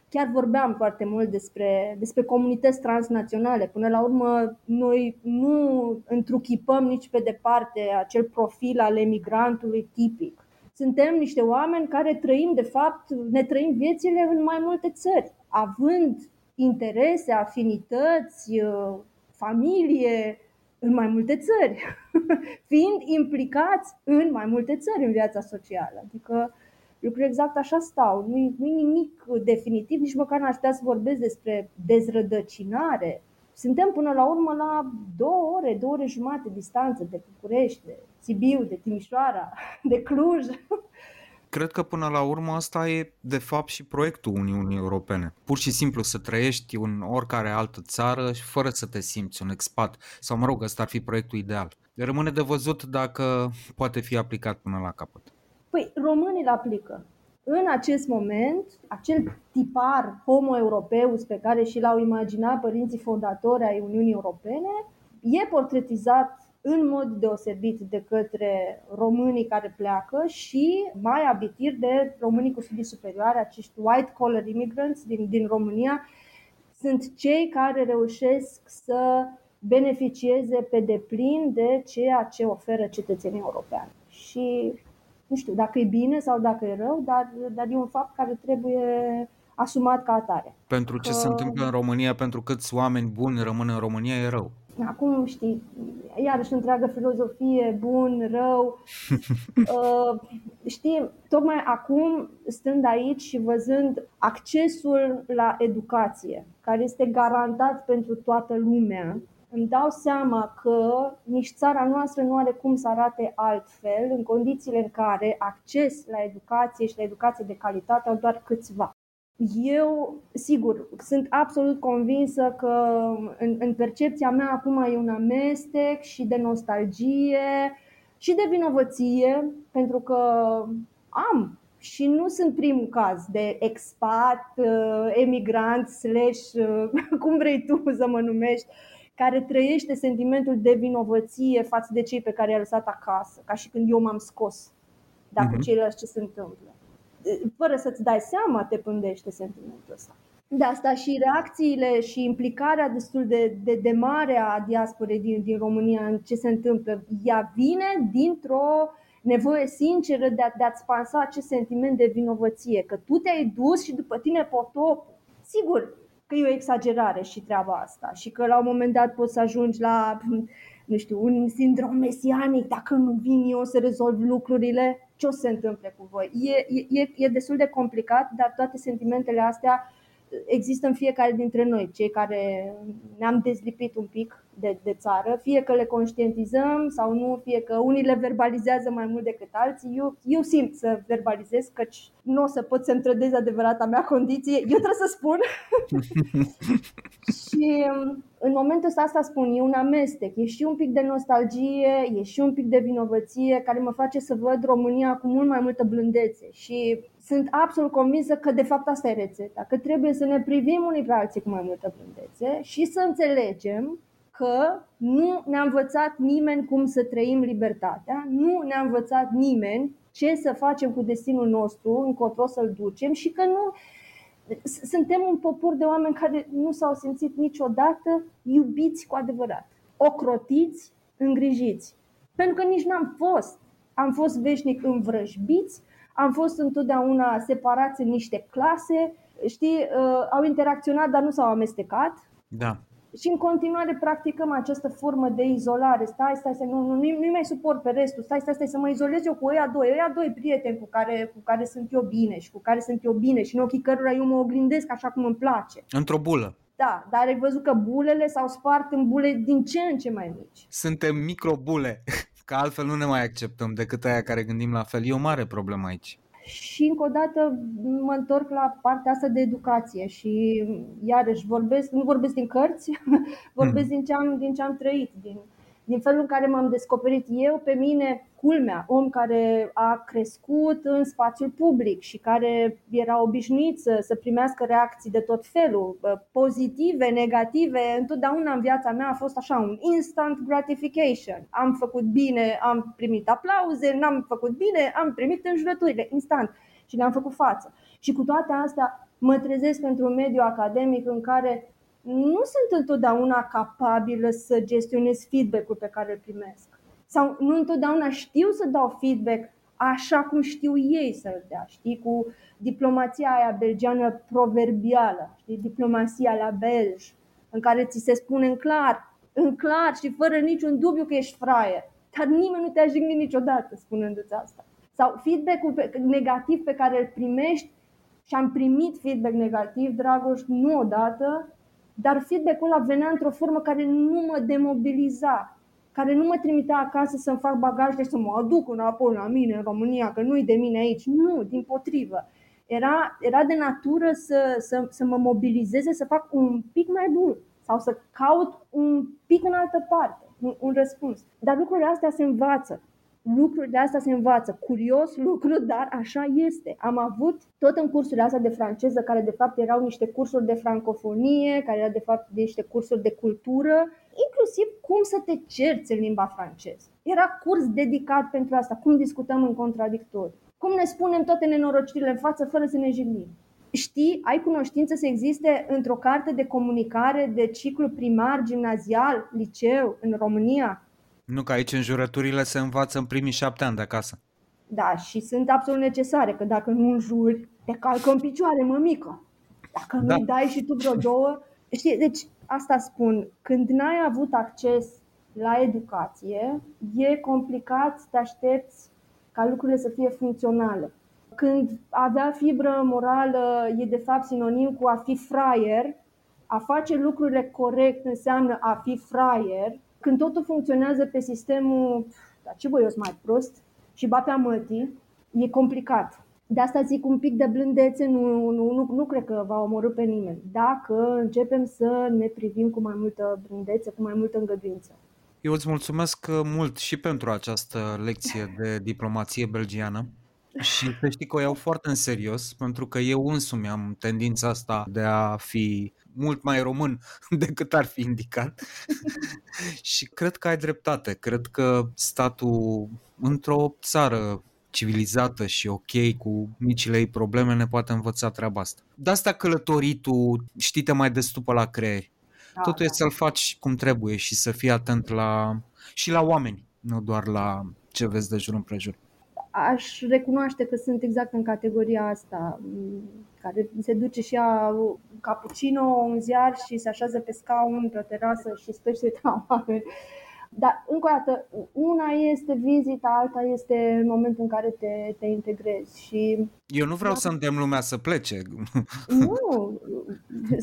chiar vorbeam foarte mult despre, despre comunități transnaționale. Până la urmă, noi nu întruchipăm nici pe departe acel profil al emigrantului tipic. Suntem niște oameni care trăim, de fapt, ne trăim viețile în mai multe țări, având interese, afinități, uh, familie în mai multe țări, <laughs> fiind implicați în mai multe țări în viața socială. Adică lucrurile exact așa stau. Nu-i, nu nimic definitiv, nici măcar n-aș putea să vorbesc despre dezrădăcinare. Suntem până la urmă la două ore, două ore jumate distanță de București, de Sibiu, de Timișoara, <laughs> de Cluj. Cred că până la urmă asta e de fapt și proiectul Uniunii Europene. Pur și simplu să trăiești în oricare altă țară și fără să te simți un expat. Sau mă rog, ăsta ar fi proiectul ideal. Rămâne de văzut dacă poate fi aplicat până la capăt. Păi românii îl aplică. În acest moment, acel tipar homo-europeus pe care și l-au imaginat părinții fondatori ai Uniunii Europene e portretizat în mod deosebit de către românii care pleacă și mai abitir de românii cu studii superioare, acești white collar immigrants din, din România, sunt cei care reușesc să beneficieze pe deplin de ceea ce oferă cetățenii europeni. Și nu știu dacă e bine sau dacă e rău, dar, dar e un fapt care trebuie asumat ca atare. Pentru ce că... se întâmplă în România, pentru câți oameni buni rămân în România, e rău. Acum, știi, iarăși întreagă filozofie, bun, rău. <laughs> uh, știi, tocmai acum, stând aici și văzând accesul la educație, care este garantat pentru toată lumea, îmi dau seama că nici țara noastră nu are cum să arate altfel în condițiile în care acces la educație și la educație de calitate au doar câțiva. Eu, sigur, sunt absolut convinsă că în, în percepția mea acum e un amestec și de nostalgie și de vinovăție, pentru că am și nu sunt primul caz de expat, uh, emigrant, slash, uh, <laughs> cum vrei tu să mă numești, care trăiește sentimentul de vinovăție față de cei pe care i-a lăsat acasă, ca și când eu m-am scos, dar cu mhm. ceilalți ce se întâmplă. Fără să-ți dai seama, te pândește sentimentul ăsta. De asta și reacțiile și implicarea destul de, de, de mare a diasporei din, din România în ce se întâmplă, ea vine dintr-o nevoie sinceră de, a, de a-ți pansa acest sentiment de vinovăție, că tu te-ai dus și după tine potopul. Sigur, că e o exagerare și treaba asta și că la un moment dat poți să ajungi la, nu știu, un sindrom mesianic, dacă nu vin eu să rezolv lucrurile, ce o să se întâmple cu voi? E, e, e destul de complicat, dar toate sentimentele astea există în fiecare dintre noi, cei care ne-am dezlipit un pic de, de țară, fie că le conștientizăm sau nu, fie că unii le verbalizează mai mult decât alții. Eu, eu simt să verbalizez, căci nu o să pot să-mi trădez adevărata mea condiție. Eu trebuie să spun. <laughs> și um, în momentul ăsta asta spun, e un amestec, e și un pic de nostalgie, e și un pic de vinovăție care mă face să văd România cu mult mai multă blândețe. Și sunt absolut convinsă că de fapt asta e rețeta, că trebuie să ne privim unii pe alții cu mai multă blândețe și să înțelegem că nu ne-a învățat nimeni cum să trăim libertatea, nu ne-a învățat nimeni ce să facem cu destinul nostru, încotro să-l ducem și că nu suntem un popor de oameni care nu s-au simțit niciodată iubiți cu adevărat, ocrotiți, îngrijiți. Pentru că nici n-am fost. am fost veșnic învrăjbiți, am fost întotdeauna separați în niște clase, știi, uh, au interacționat, dar nu s-au amestecat. Da. Și în continuare practicăm această formă de izolare. Stai, stai, stai, nu, nu, nu mai suport pe restul. Stai, stai, stai, să mă izolez eu cu ăia doi, ăia doi prieteni cu care, cu care sunt eu bine și cu care sunt eu bine și în ochii cărora eu mă oglindesc așa cum îmi place. Într-o bulă. Da, dar ai văzut că bulele s-au spart în bule din ce în ce mai mici. Suntem microbule, <laughs> că altfel nu ne mai acceptăm decât aia care gândim la fel. E o mare problemă aici. Și încă o dată mă întorc la partea asta de educație și iarăși vorbesc, nu vorbesc din cărți, <laughs> vorbesc mm. din ce am, din ce am trăit, din din felul în care m-am descoperit eu pe mine, culmea, om care a crescut în spațiul public și care era obișnuit să, să primească reacții de tot felul, pozitive, negative, întotdeauna în viața mea a fost așa un instant gratification. Am făcut bine, am primit aplauze, n-am făcut bine, am primit înjurăturile, instant. Și le-am făcut față. Și cu toate astea mă trezesc pentru un mediu academic în care nu sunt întotdeauna capabilă să gestionez feedback-ul pe care îl primesc. Sau nu întotdeauna știu să dau feedback așa cum știu ei să-l dea, știi, cu diplomația aia belgeană proverbială, știi, diplomația la belge, în care ți se spune în clar, în clar și fără niciun dubiu că ești fraier. Dar nimeni nu te-a jignit niciodată spunându-ți asta. Sau feedback-ul negativ pe care îl primești și am primit feedback negativ, Dragoș, nu odată, dar feedback-ul ăla venea într-o formă care nu mă demobiliza, care nu mă trimitea acasă să-mi fac bagajele și să mă aduc înapoi la mine în România, că nu-i de mine aici. Nu, din potrivă. Era, era de natură să, să, să mă mobilizeze să fac un pic mai bun sau să caut un pic în altă parte, un, un răspuns. Dar lucrurile astea se învață lucrurile astea se învață. Curios lucru, dar așa este. Am avut tot în cursurile astea de franceză, care de fapt erau niște cursuri de francofonie, care erau de fapt niște cursuri de cultură, inclusiv cum să te cerți în limba franceză. Era curs dedicat pentru asta, cum discutăm în contradictoriu. Cum ne spunem toate nenorocirile în față fără să ne jignim. Știi, ai cunoștință să existe într-o carte de comunicare de ciclu primar, gimnazial, liceu în România nu, că aici înjurăturile se învață în primii șapte ani de acasă. Da, și sunt absolut necesare, că dacă nu înjuri, te calcă în picioare, mămică. Dacă da. nu dai și tu vreo două... Știi, deci asta spun, când n-ai avut acces la educație, e complicat să te aștepți ca lucrurile să fie funcționale. Când avea fibră morală e de fapt sinonim cu a fi fraier, a face lucrurile corect înseamnă a fi fraier, când totul funcționează pe sistemul, dar ce voi eu mai prost, și bapea mătii, e complicat. De asta zic un pic de blândețe, nu, nu, nu, nu cred că va omorâ pe nimeni. Dacă începem să ne privim cu mai multă blândețe, cu mai multă îngăduință. Eu îți mulțumesc mult și pentru această lecție de <laughs> diplomație belgiană. Și să știi că o iau foarte în serios, pentru că eu însumi am tendința asta de a fi mult mai român <laughs> decât ar fi indicat. <laughs> și cred că ai dreptate. Cred că statul într-o țară civilizată și ok cu micile ei probleme ne poate învăța treaba asta. De asta călătoritul, știi, mai destupă la creier. Da, Totul da. e să-l faci cum trebuie și să fii atent la și la oameni, nu doar la ce vezi de jur împrejur aș recunoaște că sunt exact în categoria asta, care se duce și ia cappuccino, un ziar și se așează pe scaun, pe o terasă și stă și la oameni. Dar, încă o dată, una este vizita, alta este momentul în care te, te integrezi. Și Eu nu vreau da. să îndemn lumea să plece. Nu,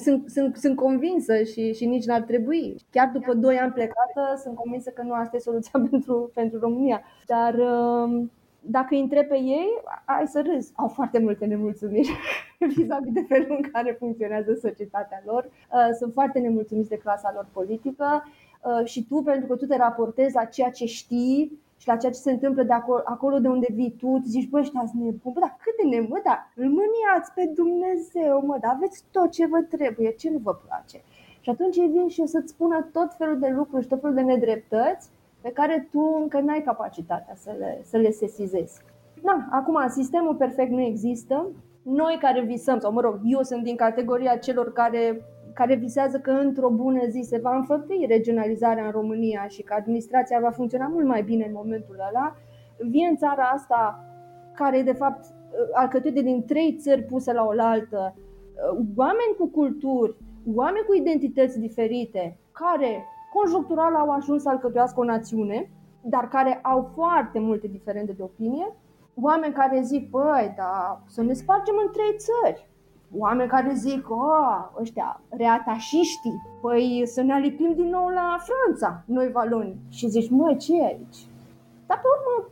sunt, sunt, sunt convinsă și, și nici n-ar trebui. Chiar după doi ani plecată, sunt convinsă că nu asta e soluția <laughs> pentru, pentru România. Dar um, dacă îi întreb pe ei, ai să râzi. Au foarte multe nemulțumiri <laughs> vis-a-vis de felul în care funcționează societatea lor. Uh, sunt foarte nemulțumiți de clasa lor politică uh, și tu, pentru că tu te raportezi la ceea ce știi și la ceea ce se întâmplă de acolo, acolo de unde vii tu, tu zici, bă, ăștia sunt nebuni, bă, dar cât de nebuni, bă, dar îl mâniați pe Dumnezeu, mă, dar aveți tot ce vă trebuie, ce nu vă place. Și atunci ei vin și să-ți spună tot felul de lucruri și tot felul de nedreptăți pe care tu încă n-ai capacitatea să le, să le sesizezi. Da, acum, sistemul perfect nu există. Noi care visăm, sau mă rog, eu sunt din categoria celor care, care visează că într-o bună zi se va înfăptui regionalizarea în România și că administrația va funcționa mult mai bine în momentul ăla, vii în țara asta, care e de fapt alcătuită din trei țări puse la oaltă, oameni cu culturi, oameni cu identități diferite, care conjunctural au ajuns să alcătuiască o națiune, dar care au foarte multe diferențe de opinie, oameni care zic, păi, dar să ne spargem în trei țări, oameni care zic, oh, ăștia, reatașiștii, păi să ne alipim din nou la Franța, noi valoni. Și zici, mă, ce e aici? Dar pe urmă,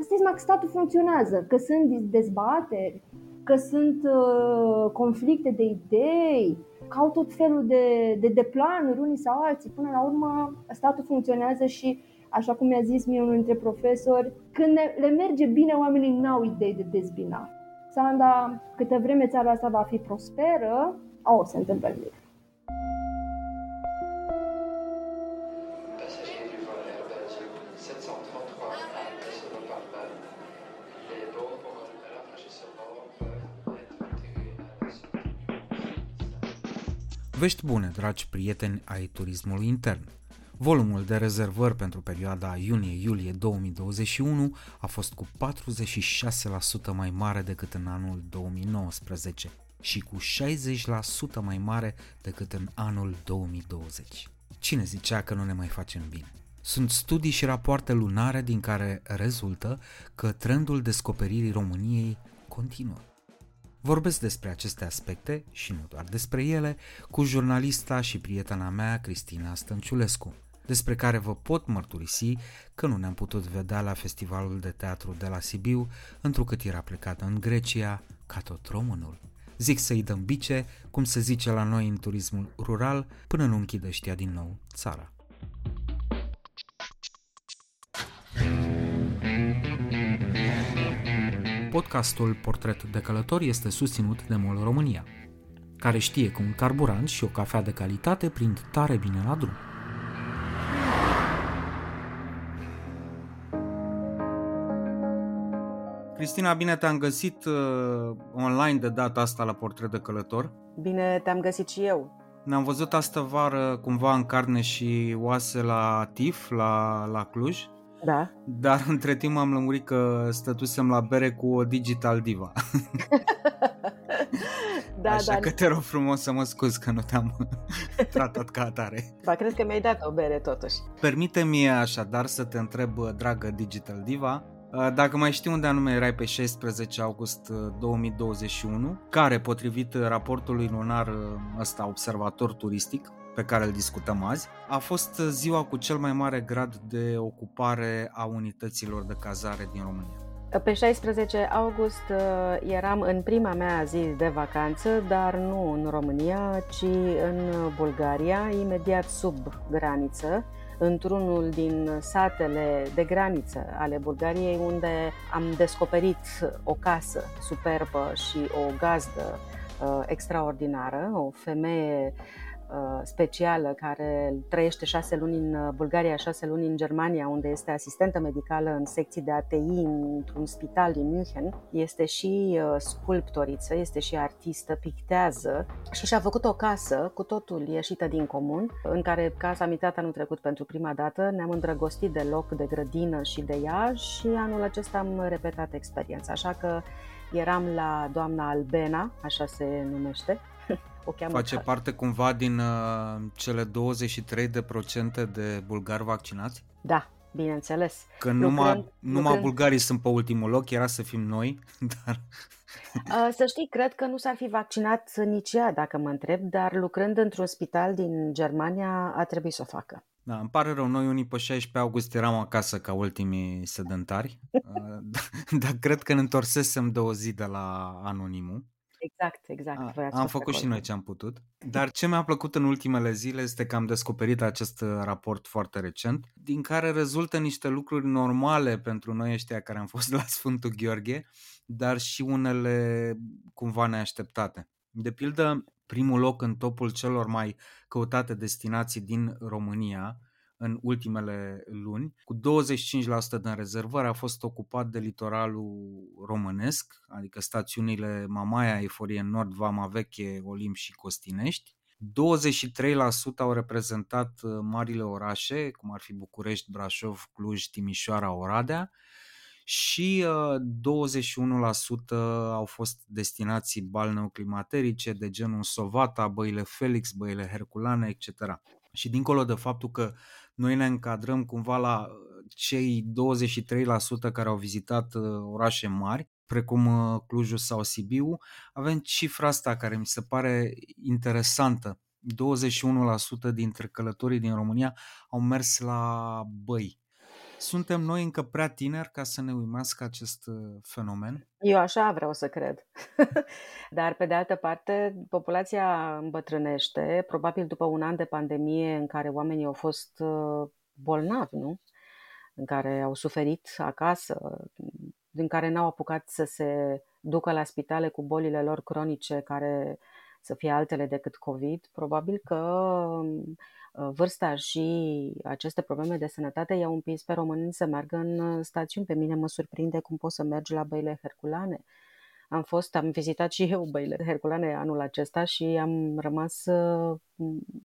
asta e că statul funcționează, că sunt dezbateri, că sunt uh, conflicte de idei, că au tot felul de, de, de planuri unii sau alții. Până la urmă, statul funcționează și așa cum mi-a zis mie unul dintre profesori, când ne, le merge bine, oamenii n-au idei de dezbinat. Sanda, câte vreme țara asta va fi prosperă, o, se întâmplă nimic. Vești bune, dragi prieteni ai turismului intern. Volumul de rezervări pentru perioada iunie-iulie 2021 a fost cu 46% mai mare decât în anul 2019 și cu 60% mai mare decât în anul 2020. Cine zicea că nu ne mai facem bine? Sunt studii și rapoarte lunare din care rezultă că trendul descoperirii României continuă. Vorbesc despre aceste aspecte și nu doar despre ele cu jurnalista și prietena mea Cristina Stănciulescu despre care vă pot mărturisi că nu ne-am putut vedea la festivalul de teatru de la Sibiu, întrucât era plecată în Grecia, ca tot românul. Zic să-i dăm bice, cum se zice la noi în turismul rural, până nu închidă știa din nou țara. Podcastul Portret de Călător este susținut de MOL România, care știe că un carburant și o cafea de calitate prind tare bine la drum. Cristina, bine te-am găsit uh, online de data asta la Portret de Călător. Bine te-am găsit și eu. Ne-am văzut astă vară cumva în carne și oase la TIF, la, la Cluj. Da. Dar între timp am lămurit că stătusem la bere cu o Digital Diva. <laughs> da, Așa da. că te rog frumos să mă scuz că nu te-am <laughs> tratat ca atare. Ba, cred că mi-ai dat o bere totuși. Permite-mi așadar să te întreb, dragă Digital Diva, Uh, dacă mai știi unde anume erai pe 16 august 2021, uh, care, potrivit uh, raportului lunar ăsta observator turistic, pe care îl discutăm azi, a fost ziua cu cel mai mare grad de ocupare a unităților de cazare din România. Pe 16 august eram în prima mea zi de vacanță, dar nu în România, ci în Bulgaria, imediat sub graniță, într-unul din satele de graniță ale Bulgariei, unde am descoperit o casă superbă și o gazdă uh, extraordinară, o femeie Uh, specială care trăiește șase luni în uh, Bulgaria, șase luni în Germania, unde este asistentă medicală în secții de ATI într-un spital din München. Este și uh, sculptoriță, este și artistă, pictează și și-a făcut o casă cu totul ieșită din comun, în care casa am intrat anul trecut pentru prima dată, ne-am îndrăgostit de loc, de grădină și de ea și anul acesta am repetat experiența, așa că eram la doamna Albena, așa se numește, o cheamă Face ca... parte cumva din uh, cele 23% de procente de bulgari vaccinați? Da, bineînțeles. Că lucrând, numai, numai lucrând... bulgarii sunt pe ultimul loc, era să fim noi, <laughs> dar... Uh, să știi, cred că nu s-ar fi vaccinat nici ea, dacă mă întreb, dar lucrând într-un spital din Germania a trebuit să o facă. Da, îmi pare rău, noi unii pe 16 august eram acasă ca ultimii sedentari, <laughs> uh, <laughs> dar cred că ne întorsesem de o zi de la anonimul. Exact, exact. A, am făcut și noi ce am putut. Dar ce mi-a plăcut în ultimele zile este că am descoperit acest uh, raport foarte recent, din care rezultă niște lucruri normale pentru noi ăștia care am <laughs> fost la Sfântul Gheorghe, dar și unele cumva neașteptate. De pildă, primul loc în topul celor mai căutate destinații din România în ultimele luni. Cu 25% din rezervări a fost ocupat de litoralul românesc, adică stațiunile Mamaia, Eforie Nord, Vama Veche, Olim și Costinești. 23% au reprezentat uh, marile orașe, cum ar fi București, Brașov, Cluj, Timișoara, Oradea și 21% au fost destinații balneoclimaterice de genul Sovata, băile Felix, băile Herculane, etc. Și dincolo de faptul că noi ne încadrăm cumva la cei 23% care au vizitat orașe mari, precum Clujul sau Sibiu, avem cifra asta care mi se pare interesantă. 21% dintre călătorii din România au mers la băi. Suntem noi încă prea tineri ca să ne uimească acest uh, fenomen? Eu așa vreau să cred. <laughs> Dar, pe de altă parte, populația îmbătrânește, probabil după un an de pandemie în care oamenii au fost uh, bolnavi, nu? În care au suferit acasă, din care n-au apucat să se ducă la spitale cu bolile lor cronice care să fie altele decât COVID, probabil că uh, vârsta și aceste probleme de sănătate i-au împins pe români să meargă în uh, stațiuni. Pe mine mă surprinde cum poți să mergi la băile Herculane. Am fost, am vizitat și eu băile Herculane anul acesta și am rămas uh,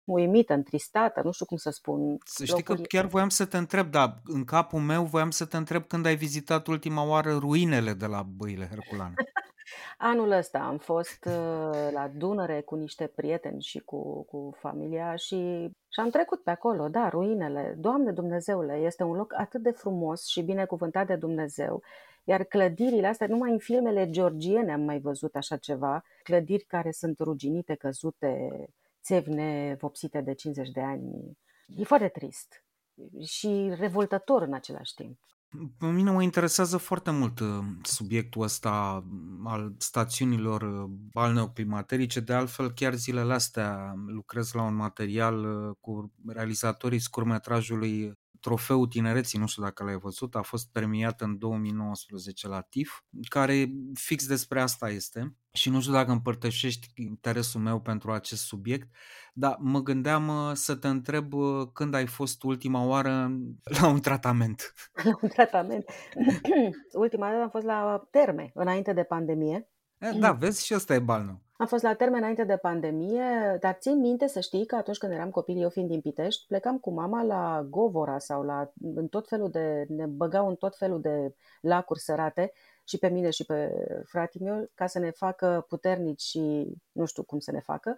uimită, întristată, nu știu cum să spun. Să știi că chiar voiam să te întreb, dar în capul meu voiam să te întreb când ai vizitat ultima oară ruinele de la băile Herculane. <laughs> Anul ăsta am fost uh, la Dunăre cu niște prieteni și cu, cu familia și, și am trecut pe acolo, da, ruinele. Doamne Dumnezeule, este un loc atât de frumos și binecuvântat de Dumnezeu. Iar clădirile astea, numai în filmele georgiene am mai văzut așa ceva, clădiri care sunt ruginite, căzute, țevne vopsite de 50 de ani. E foarte trist și revoltător în același timp. Pe mine mă interesează foarte mult uh, subiectul ăsta al stațiunilor uh, balneoclimaterice. De altfel, chiar zilele astea lucrez la un material uh, cu realizatorii scurmetrajului Trofeul Tinereții, nu știu dacă l-ai văzut, a fost premiat în 2019 la TIF, care fix despre asta este și nu știu dacă împărtășești interesul meu pentru acest subiect, dar mă gândeam uh, să te întreb uh, când ai fost ultima oară <laughs> la un tratament. <laughs> La un tratament? <clears throat> ultima dată am fost la terme, înainte de pandemie. Da, vezi și ăsta e balnă. Am fost la termen înainte de pandemie, dar țin minte să știi că atunci când eram copil, eu fiind din Pitești, plecam cu mama la Govora sau la, în tot felul de, ne băgau în tot felul de lacuri sărate și pe mine și pe fratele meu ca să ne facă puternici și nu știu cum să ne facă.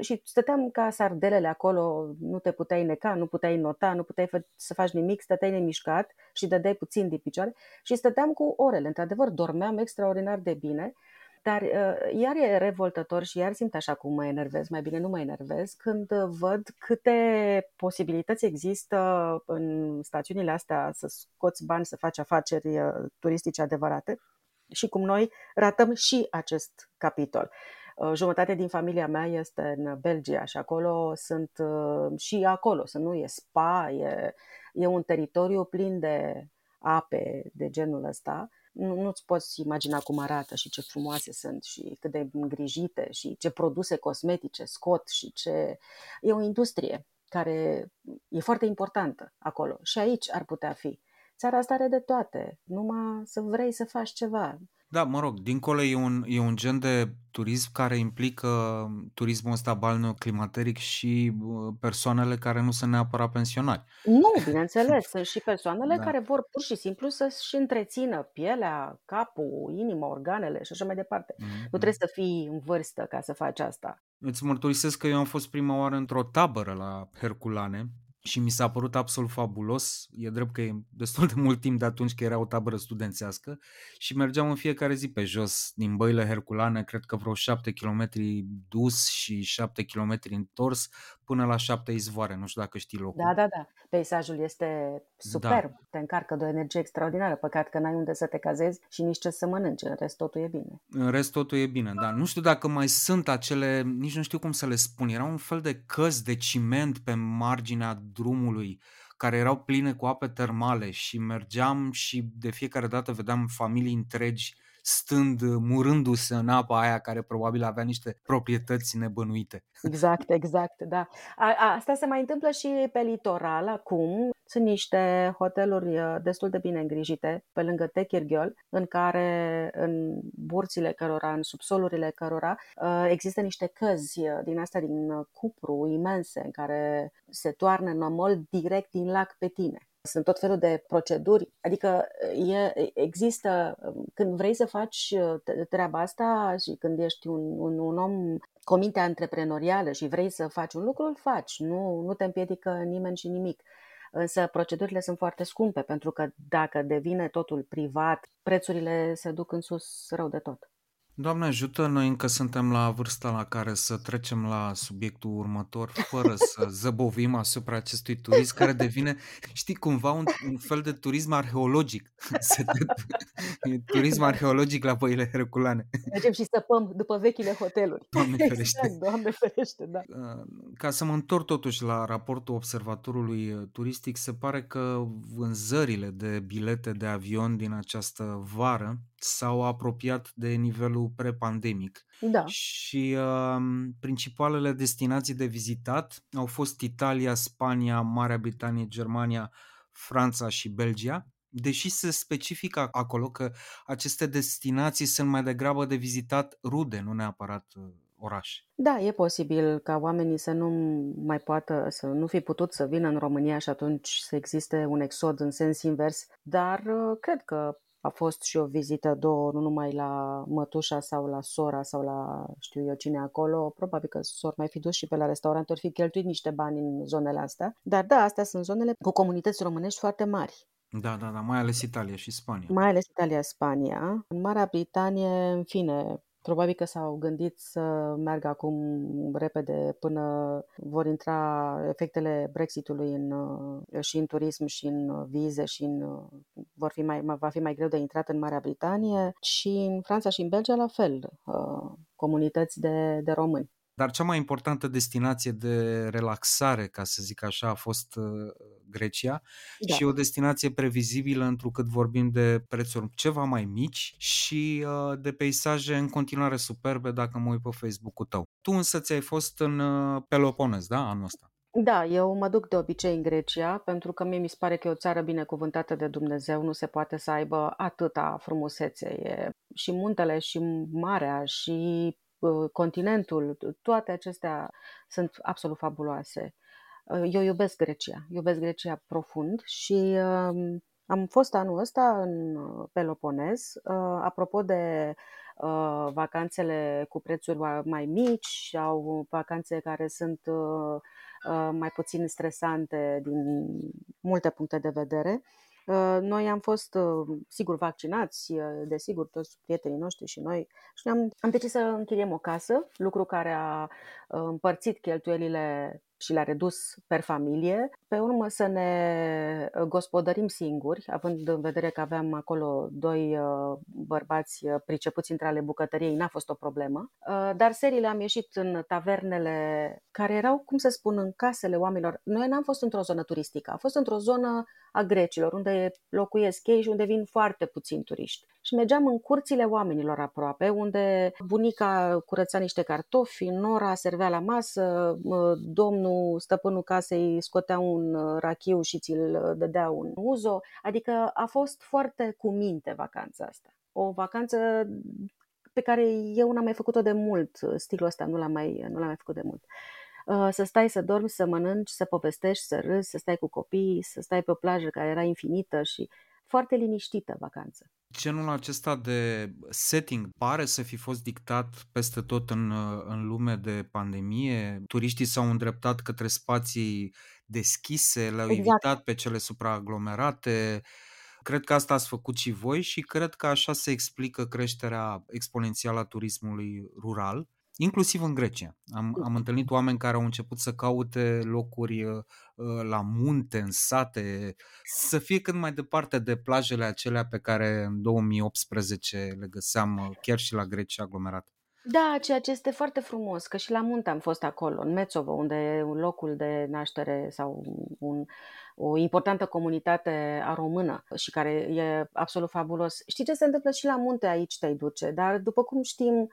Și stăteam ca sardelele acolo, nu te puteai neca, nu puteai nota, nu puteai să faci nimic, stăteai nemișcat și dădeai puțin de picioare și stăteam cu orele. Într-adevăr, dormeam extraordinar de bine dar uh, iar e revoltător și iar simt așa cum mă enervez, mai bine nu mă enervez, când uh, văd câte posibilități există în stațiunile astea să scoți bani, să faci afaceri uh, turistice adevărate și cum noi ratăm și acest capitol. Jumătate din familia mea este în Belgia și acolo sunt și acolo, să nu e spa, e, e un teritoriu plin de ape de genul ăsta nu, nu-ți poți imagina cum arată și ce frumoase sunt și cât de îngrijite și ce produse cosmetice scot și ce... E o industrie care e foarte importantă acolo și aici ar putea fi. Țara asta are de toate, numai să vrei să faci ceva. Da, mă rog, dincolo e un, e un gen de turism care implică turismul ăsta balneoclimateric și persoanele care nu sunt neapărat pensionari. Nu, bineînțeles, sunt și persoanele <laughs> da. care vor pur și simplu să-și întrețină pielea, capul, inima, organele și așa mai departe. Mm-hmm. Nu trebuie să fii în vârstă ca să faci asta. Îți mărturisesc că eu am fost prima oară într-o tabără la Herculane, și mi s-a părut absolut fabulos. E drept că e destul de mult timp de atunci că era o tabără studențească și mergeam în fiecare zi pe jos din băile Herculane, cred că vreo 7 km dus și 7 km întors până la 7 izvoare, nu știu dacă știi locul. Da, da, da. Peisajul este superb, da. te încarcă de o energie extraordinară, păcat că n-ai unde să te cazezi și nici ce să mănânci, în rest totul e bine. În rest totul e bine, da. Nu știu dacă mai sunt acele, nici nu știu cum să le spun, era un fel de căzi de ciment pe marginea drumului care erau pline cu ape termale și mergeam și de fiecare dată vedeam familii întregi stând, murându-se în apa aia care probabil avea niște proprietăți nebănuite. Exact, exact, da. A, a, asta se mai întâmplă și pe litoral acum. Sunt niște hoteluri uh, destul de bine îngrijite pe lângă Techirghiol, în care în burțile cărora, în subsolurile cărora uh, există niște căzi uh, din asta din cupru imense în care se toarnă nămol direct din lac pe tine sunt tot felul de proceduri, adică e, există, când vrei să faci treaba asta și când ești un, un, un om cu minte antreprenorială și vrei să faci un lucru, îl faci, nu, nu te împiedică nimeni și nimic. Însă procedurile sunt foarte scumpe, pentru că dacă devine totul privat, prețurile se duc în sus rău de tot. Doamne ajută, noi încă suntem la vârsta la care să trecem la subiectul următor fără <laughs> să zăbovim asupra acestui turism care devine, știi, cumva un, un fel de turism arheologic. <laughs> turism arheologic la păile herculane. Mergem și săpăm după vechile hoteluri. Doamne ferește. Exact, Doamne ferește, da. Uh, ca să mă întorc totuși la raportul observatorului uh, turistic, se pare că vânzările de bilete de avion din această vară s-au apropiat de nivelul prepandemic. Da. Și uh, principalele destinații de vizitat au fost Italia, Spania, Marea Britanie, Germania, Franța și Belgia, deși se specifică acolo că aceste destinații sunt mai degrabă de vizitat rude, nu neapărat uh, oraș. Da, e posibil ca oamenii să nu mai poată, să nu fi putut să vină în România și atunci să existe un exod în sens invers, dar uh, cred că a fost și o vizită, două, nu numai la mătușa sau la sora sau la știu eu cine acolo. Probabil că s-or mai fi dus și pe la restaurant, ori fi cheltuit niște bani în zonele astea. Dar da, astea sunt zonele cu comunități românești foarte mari. Da, da, da, mai ales Italia și Spania. Mai ales Italia, Spania. În Marea Britanie, în fine, Probabil că s-au gândit să meargă acum repede până vor intra efectele Brexitului în, uh, și în turism și în vize și în, uh, vor fi mai, va fi mai greu de intrat în Marea Britanie și în Franța și în Belgia la fel, uh, comunități de, de români. Dar cea mai importantă destinație de relaxare, ca să zic așa, a fost uh, Grecia da. și o destinație previzibilă întrucât vorbim de prețuri ceva mai mici și uh, de peisaje în continuare superbe dacă mă uit pe Facebook-ul tău. Tu însă ți-ai fost în uh, Peloponez, da, anul ăsta? Da, eu mă duc de obicei în Grecia pentru că mie mi se pare că e o țară binecuvântată de Dumnezeu, nu se poate să aibă atâta frumusețe. E și muntele, și marea, și continentul, toate acestea sunt absolut fabuloase. Eu iubesc Grecia, iubesc Grecia profund și um, am fost anul ăsta în Peloponez. Uh, apropo de uh, vacanțele cu prețuri mai mici sau vacanțe care sunt uh, mai puțin stresante din multe puncte de vedere, Uh, noi am fost, uh, sigur, vaccinați, uh, desigur, toți prietenii noștri și noi și am, am decis să închiriem o casă, lucru care a împărțit cheltuielile și le-a redus per familie. Pe urmă să ne uh, gospodărim singuri, având în vedere că aveam acolo doi uh, bărbați uh, pricepuți între ale bucătăriei, n-a fost o problemă. Dar seriile am ieșit în tavernele care erau, cum să spun, în casele oamenilor. Noi n-am fost într-o zonă turistică, a fost într-o zonă a grecilor, unde locuiesc ei și unde vin foarte puțini turiști. Și mergeam în curțile oamenilor aproape, unde bunica curăța niște cartofi, nora servea la masă, domnul domnul stăpânul casei scotea un uh, rachiu și ți-l uh, dădea un uzo. Adică a fost foarte cu minte vacanța asta. O vacanță pe care eu n-am mai făcut-o de mult, stilul ăsta nu l-am mai, nu l-am mai făcut de mult. Uh, să stai să dormi, să mănânci, să povestești, să râzi, să stai cu copii, să stai pe o plajă care era infinită și foarte liniștită vacanță. Genul acesta de setting pare să fi fost dictat peste tot în, în lume de pandemie. Turiștii s-au îndreptat către spații deschise, le-au exact. evitat pe cele supraaglomerate. Cred că asta ați făcut și voi și cred că așa se explică creșterea exponențială a turismului rural inclusiv în Grecia. Am, am întâlnit oameni care au început să caute locuri uh, uh, la munte, în sate, să fie cât mai departe de plajele acelea pe care în 2018 le găseam uh, chiar și la Grecia aglomerate. Da, ceea ce este foarte frumos, că și la munte am fost acolo, în Mețovo, unde e un locul de naștere sau un, o importantă comunitate a română și care e absolut fabulos. Știi ce se întâmplă și la munte aici te duce, dar după cum știm,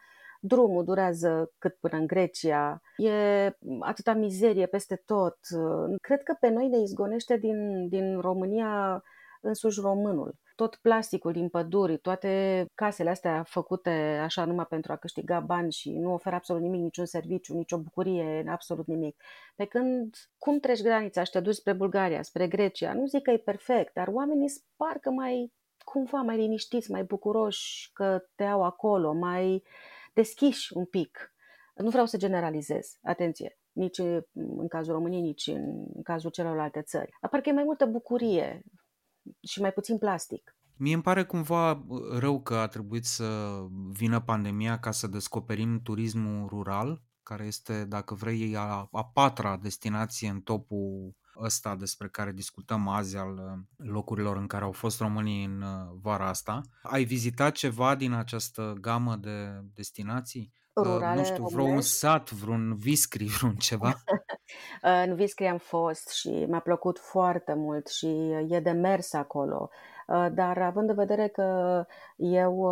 drumul durează cât până în Grecia, e atâta mizerie peste tot. Cred că pe noi ne izgonește din, din România însuși românul. tot plasticul din păduri, toate casele astea făcute așa numai pentru a câștiga bani și nu oferă absolut nimic, niciun serviciu, nicio bucurie, absolut nimic. Pe când, cum treci granița și te duci spre Bulgaria, spre Grecia, nu zic că e perfect, dar oamenii parcă mai cumva mai liniștiți, mai bucuroși că te au acolo, mai deschiși un pic. Nu vreau să generalizez, atenție, nici în cazul României, nici în cazul celorlalte țări. Dar parcă e mai multă bucurie și mai puțin plastic. Mie îmi pare cumva rău că a trebuit să vină pandemia ca să descoperim turismul rural, care este, dacă vrei, a, a patra destinație în topul ăsta despre care discutăm azi al uh, locurilor în care au fost românii în uh, vara asta. Ai vizitat ceva din această gamă de destinații? Uh, Rurale nu știu, vreun sat, vreun viscri, <laughs> vreun ceva? <laughs> în viscri am fost și mi-a plăcut foarte mult și e de mers acolo. Dar având în vedere că eu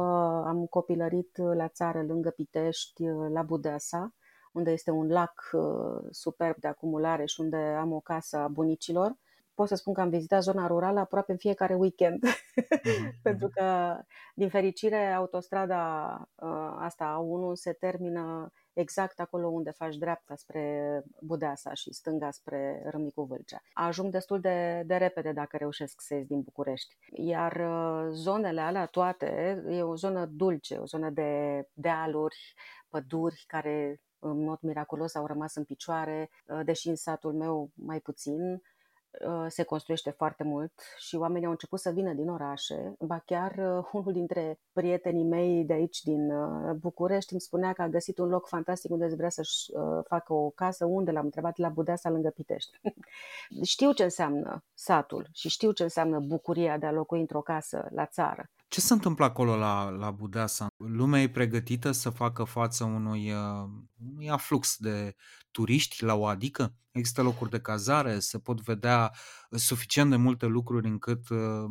am copilărit la țară, lângă Pitești, la Budeasa, unde este un lac uh, superb de acumulare și unde am o casă a bunicilor. Pot să spun că am vizitat zona rurală aproape în fiecare weekend, mm-hmm. <laughs> pentru mhm. că, din fericire, autostrada uh, asta A1 se termină exact acolo unde faci dreapta spre Budeasa și stânga spre Râmnicu Vâlcea. Ajung destul de, de repede dacă reușesc să ies din București. Iar uh, zonele alea toate, e o zonă dulce, o zonă de dealuri, păduri care în mod miraculos au rămas în picioare, uh, deși în satul meu mai puțin, uh, se construiește foarte mult și oamenii au început să vină din orașe. Ba chiar uh, <laughs> unul dintre prietenii mei de aici, din București, îmi spunea că a găsit un loc fantastic unde vrea să-și facă o casă. Unde l-am întrebat? La Budeasa, lângă Pitești. <laughs> știu ce înseamnă satul și știu ce înseamnă bucuria de a locui într-o casă la țară. Ce se întâmplă acolo la, la Budeasa? Lumea e pregătită să facă față unui, uh, unui aflux de turiști la o adică? Există locuri de cazare, se pot vedea suficient de multe lucruri încât, uh,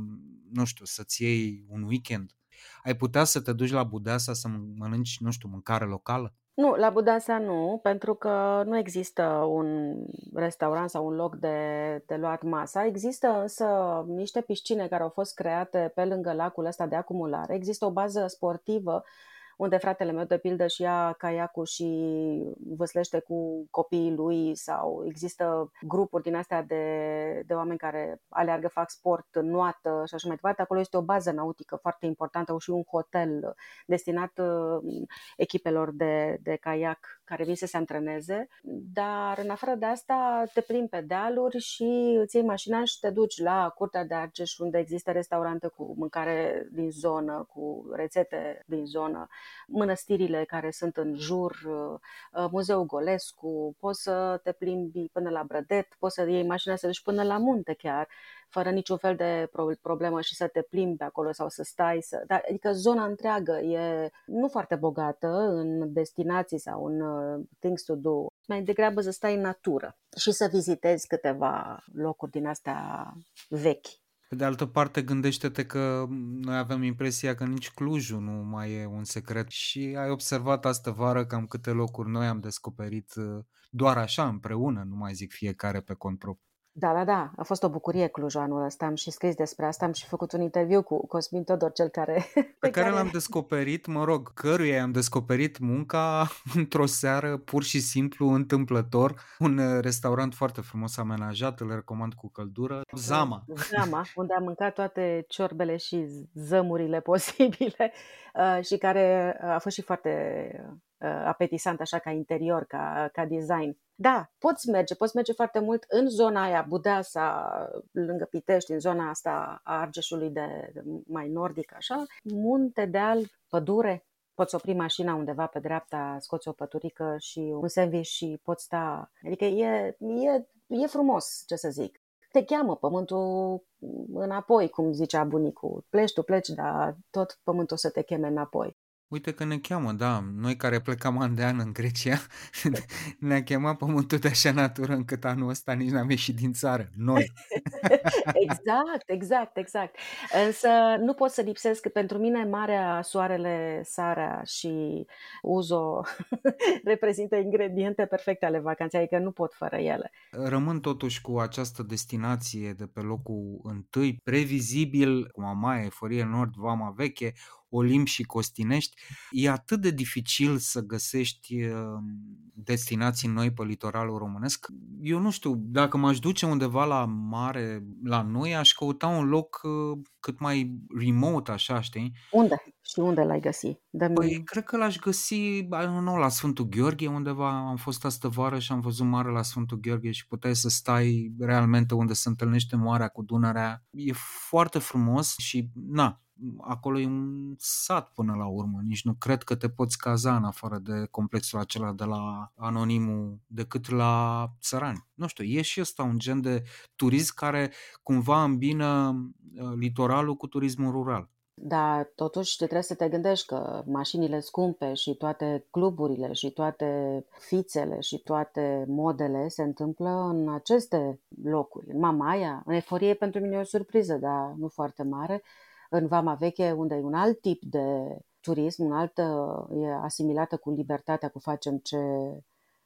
nu știu, să-ți iei un weekend? Ai putea să te duci la Budeasa să mănânci, nu știu, mâncare locală? Nu, la Budasa nu, pentru că nu există un restaurant sau un loc de, de luat masa. Există însă niște piscine care au fost create pe lângă lacul ăsta de acumulare. Există o bază sportivă unde fratele meu, de pildă, și ia caiacul și văslește cu copiii lui sau există grupuri din astea de, de oameni care aleargă, fac sport, noată și așa mai departe. Acolo este o bază nautică foarte importantă, au și un hotel destinat uh, echipelor de, de caiac care vin să se antreneze, dar în afară de asta te plimbi pe dealuri și îți iei mașina și te duci la Curtea de Argeș unde există restaurante cu mâncare din zonă, cu rețete din zonă, mănăstirile care sunt în jur, uh, Muzeul Golescu, poți să te plimbi până la Brădet, poți să iei mașina să duci până la munte chiar fără niciun fel de problemă și să te plimbi pe acolo sau să stai. Să... Dar, adică zona întreagă e nu foarte bogată în destinații sau în uh, things to do. Mai degrabă să stai în natură și să vizitezi câteva locuri din astea vechi. Pe de altă parte, gândește-te că noi avem impresia că nici Clujul nu mai e un secret și ai observat astă vară cam câte locuri noi am descoperit uh, doar așa, împreună, nu mai zic fiecare pe cont propriu. Da, da, da. A fost o bucurie Clujul anul ăsta. Am și scris despre asta. Am și făcut un interviu cu Cosmin Todor, cel care... <laughs> Pe, pe care, care l-am descoperit, mă rog, căruia am descoperit munca <laughs> într-o seară, pur și simplu, întâmplător. Un restaurant foarte frumos amenajat, îl recomand cu căldură. Zama. Zama, <laughs> unde am mâncat toate ciorbele și zămurile posibile uh, și care a fost și foarte uh, apetisant așa ca interior, ca, ca design. Da, poți merge, poți merge foarte mult în zona aia, Budeasa, lângă Pitești, în zona asta a Argeșului de, de mai nordic, așa, munte, deal, pădure, poți opri mașina undeva pe dreapta, scoți o păturică și un sandwich și poți sta. Adică e, e, e frumos, ce să zic. Te cheamă pământul înapoi, cum zicea bunicul. Pleci tu, pleci, dar tot pământul o să te cheme înapoi. Uite că ne cheamă, da, noi care plecam an de an în Grecia, <laughs> ne-a chemat pământul de așa natură încât anul ăsta nici n-am ieșit din țară, noi. <laughs> exact, exact, exact. Însă nu pot să lipsesc, pentru mine marea, soarele, sarea și uzo <laughs> reprezintă ingrediente perfecte ale vacanței, adică nu pot fără ele. Rămân totuși cu această destinație de pe locul întâi, previzibil, cum Mamaia, Eforie Nord, Vama Veche, Olimp și Costinești, e atât de dificil să găsești um, destinații noi pe litoralul românesc. Eu nu știu, dacă m-aș duce undeva la mare, la noi, aș căuta un loc uh, cât mai remote, așa, știi? Unde? Și unde l-ai găsi? Dă-mi... Păi, cred că l-aș găsi, nu, la Sfântul Gheorghe, undeva am fost astă vară și am văzut mare la Sfântul Gheorghe și puteai să stai realmente unde se întâlnește moarea cu Dunărea. E foarte frumos și, na, acolo e un sat până la urmă, nici nu cred că te poți caza în afară de complexul acela de la anonimul decât la țărani. Nu știu, e și ăsta un gen de turism care cumva îmbină uh, litoralul cu turismul rural. Da, totuși trebuie să te gândești că mașinile scumpe și toate cluburile și toate fițele și toate modele se întâmplă în aceste locuri. În Mamaia, în Eforie pentru mine e o surpriză, dar nu foarte mare, în Vama Veche, unde e un alt tip de turism, un alt, e asimilată cu libertatea, cu facem ce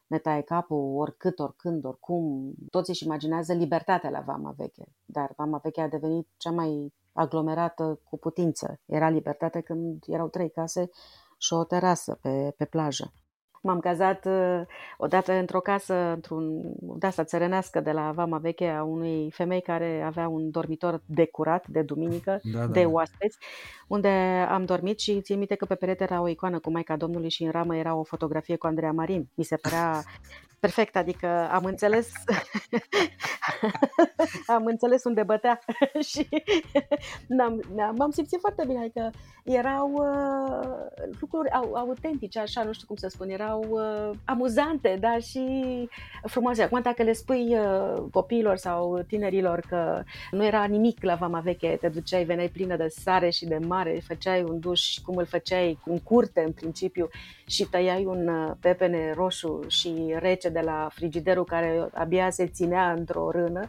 ne taie capul, oricât, oricând, oricum. Toți își imaginează libertatea la Vama Veche, dar Vama Veche a devenit cea mai aglomerată cu putință. Era libertate când erau trei case și o terasă pe, pe plajă. M-am cazat uh, odată într-o casă, într-un, de asta țărănească de la Vama Veche a unui femei care avea un dormitor decurat de duminică, <laughs> da, da. de da. oaspeți, unde am dormit și țin minte că pe perete era o icoană cu Maica Domnului și în ramă era o fotografie cu Andreea Marin. Mi se părea <laughs> perfect, adică am înțeles <laughs> am înțeles unde bătea și am m-am simțit foarte bine, adică erau uh, lucruri au, autentice, așa, nu știu cum să spun, erau uh, amuzante, dar și frumoase. Acum dacă le spui uh, copiilor sau tinerilor că nu era nimic la vama veche, te duceai, veneai plină de sare și de mare, făceai un duș cum îl făceai, în curte în principiu și tăiai un uh, pepene roșu și rece de la frigiderul care abia se ținea într-o rână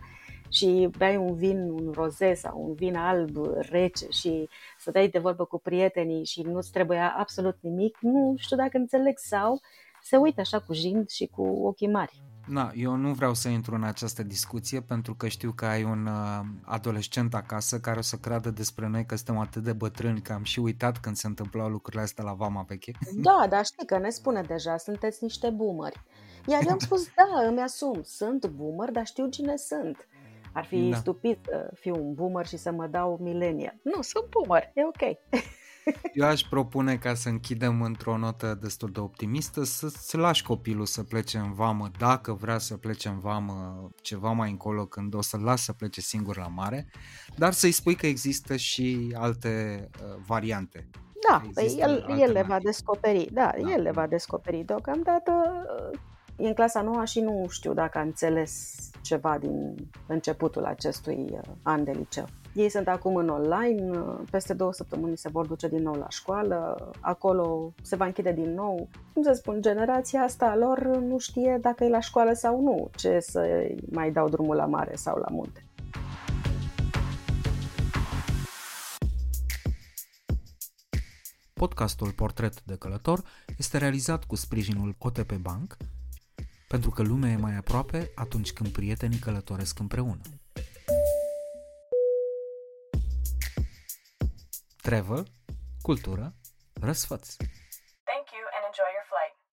și beai un vin, un roze sau un vin alb rece și să dai de vorbă cu prietenii și nu-ți trebuia absolut nimic, nu știu dacă înțeleg sau se uită așa cu jind și cu ochii mari. Na, eu nu vreau să intru în această discuție pentru că știu că ai un uh, adolescent acasă care o să creadă despre noi că suntem atât de bătrâni că am și uitat când se întâmplau lucrurile astea la Vama Veche. Da, dar știi că ne spune deja, sunteți niște boomeri. Iar eu am spus, da, îmi asum, sunt boomer, dar știu cine sunt. Ar fi da. stupid să fiu un boomer și să mă dau milenia. Nu, sunt boomer, e ok. <laughs> Eu aș propune ca să închidem într-o notă destul de optimistă să-ți lași copilul să plece în vamă dacă vrea să plece în vamă ceva mai încolo când o să-l las să plece singur la mare, dar să-i spui că există și alte uh, variante. Da, păi el, el le va descoperi, da, da, el le va descoperi deocamdată. E în clasa noua și nu știu dacă a înțeles ceva din începutul acestui uh, an de liceu. Ei sunt acum în online, peste două săptămâni se vor duce din nou la școală, acolo se va închide din nou. Cum să spun, generația asta lor nu știe dacă e la școală sau nu, ce să mai dau drumul la mare sau la munte. Podcastul Portret de Călător este realizat cu sprijinul OTP Bank, pentru că lumea e mai aproape atunci când prietenii călătoresc împreună. travel, cultură, răsfăț.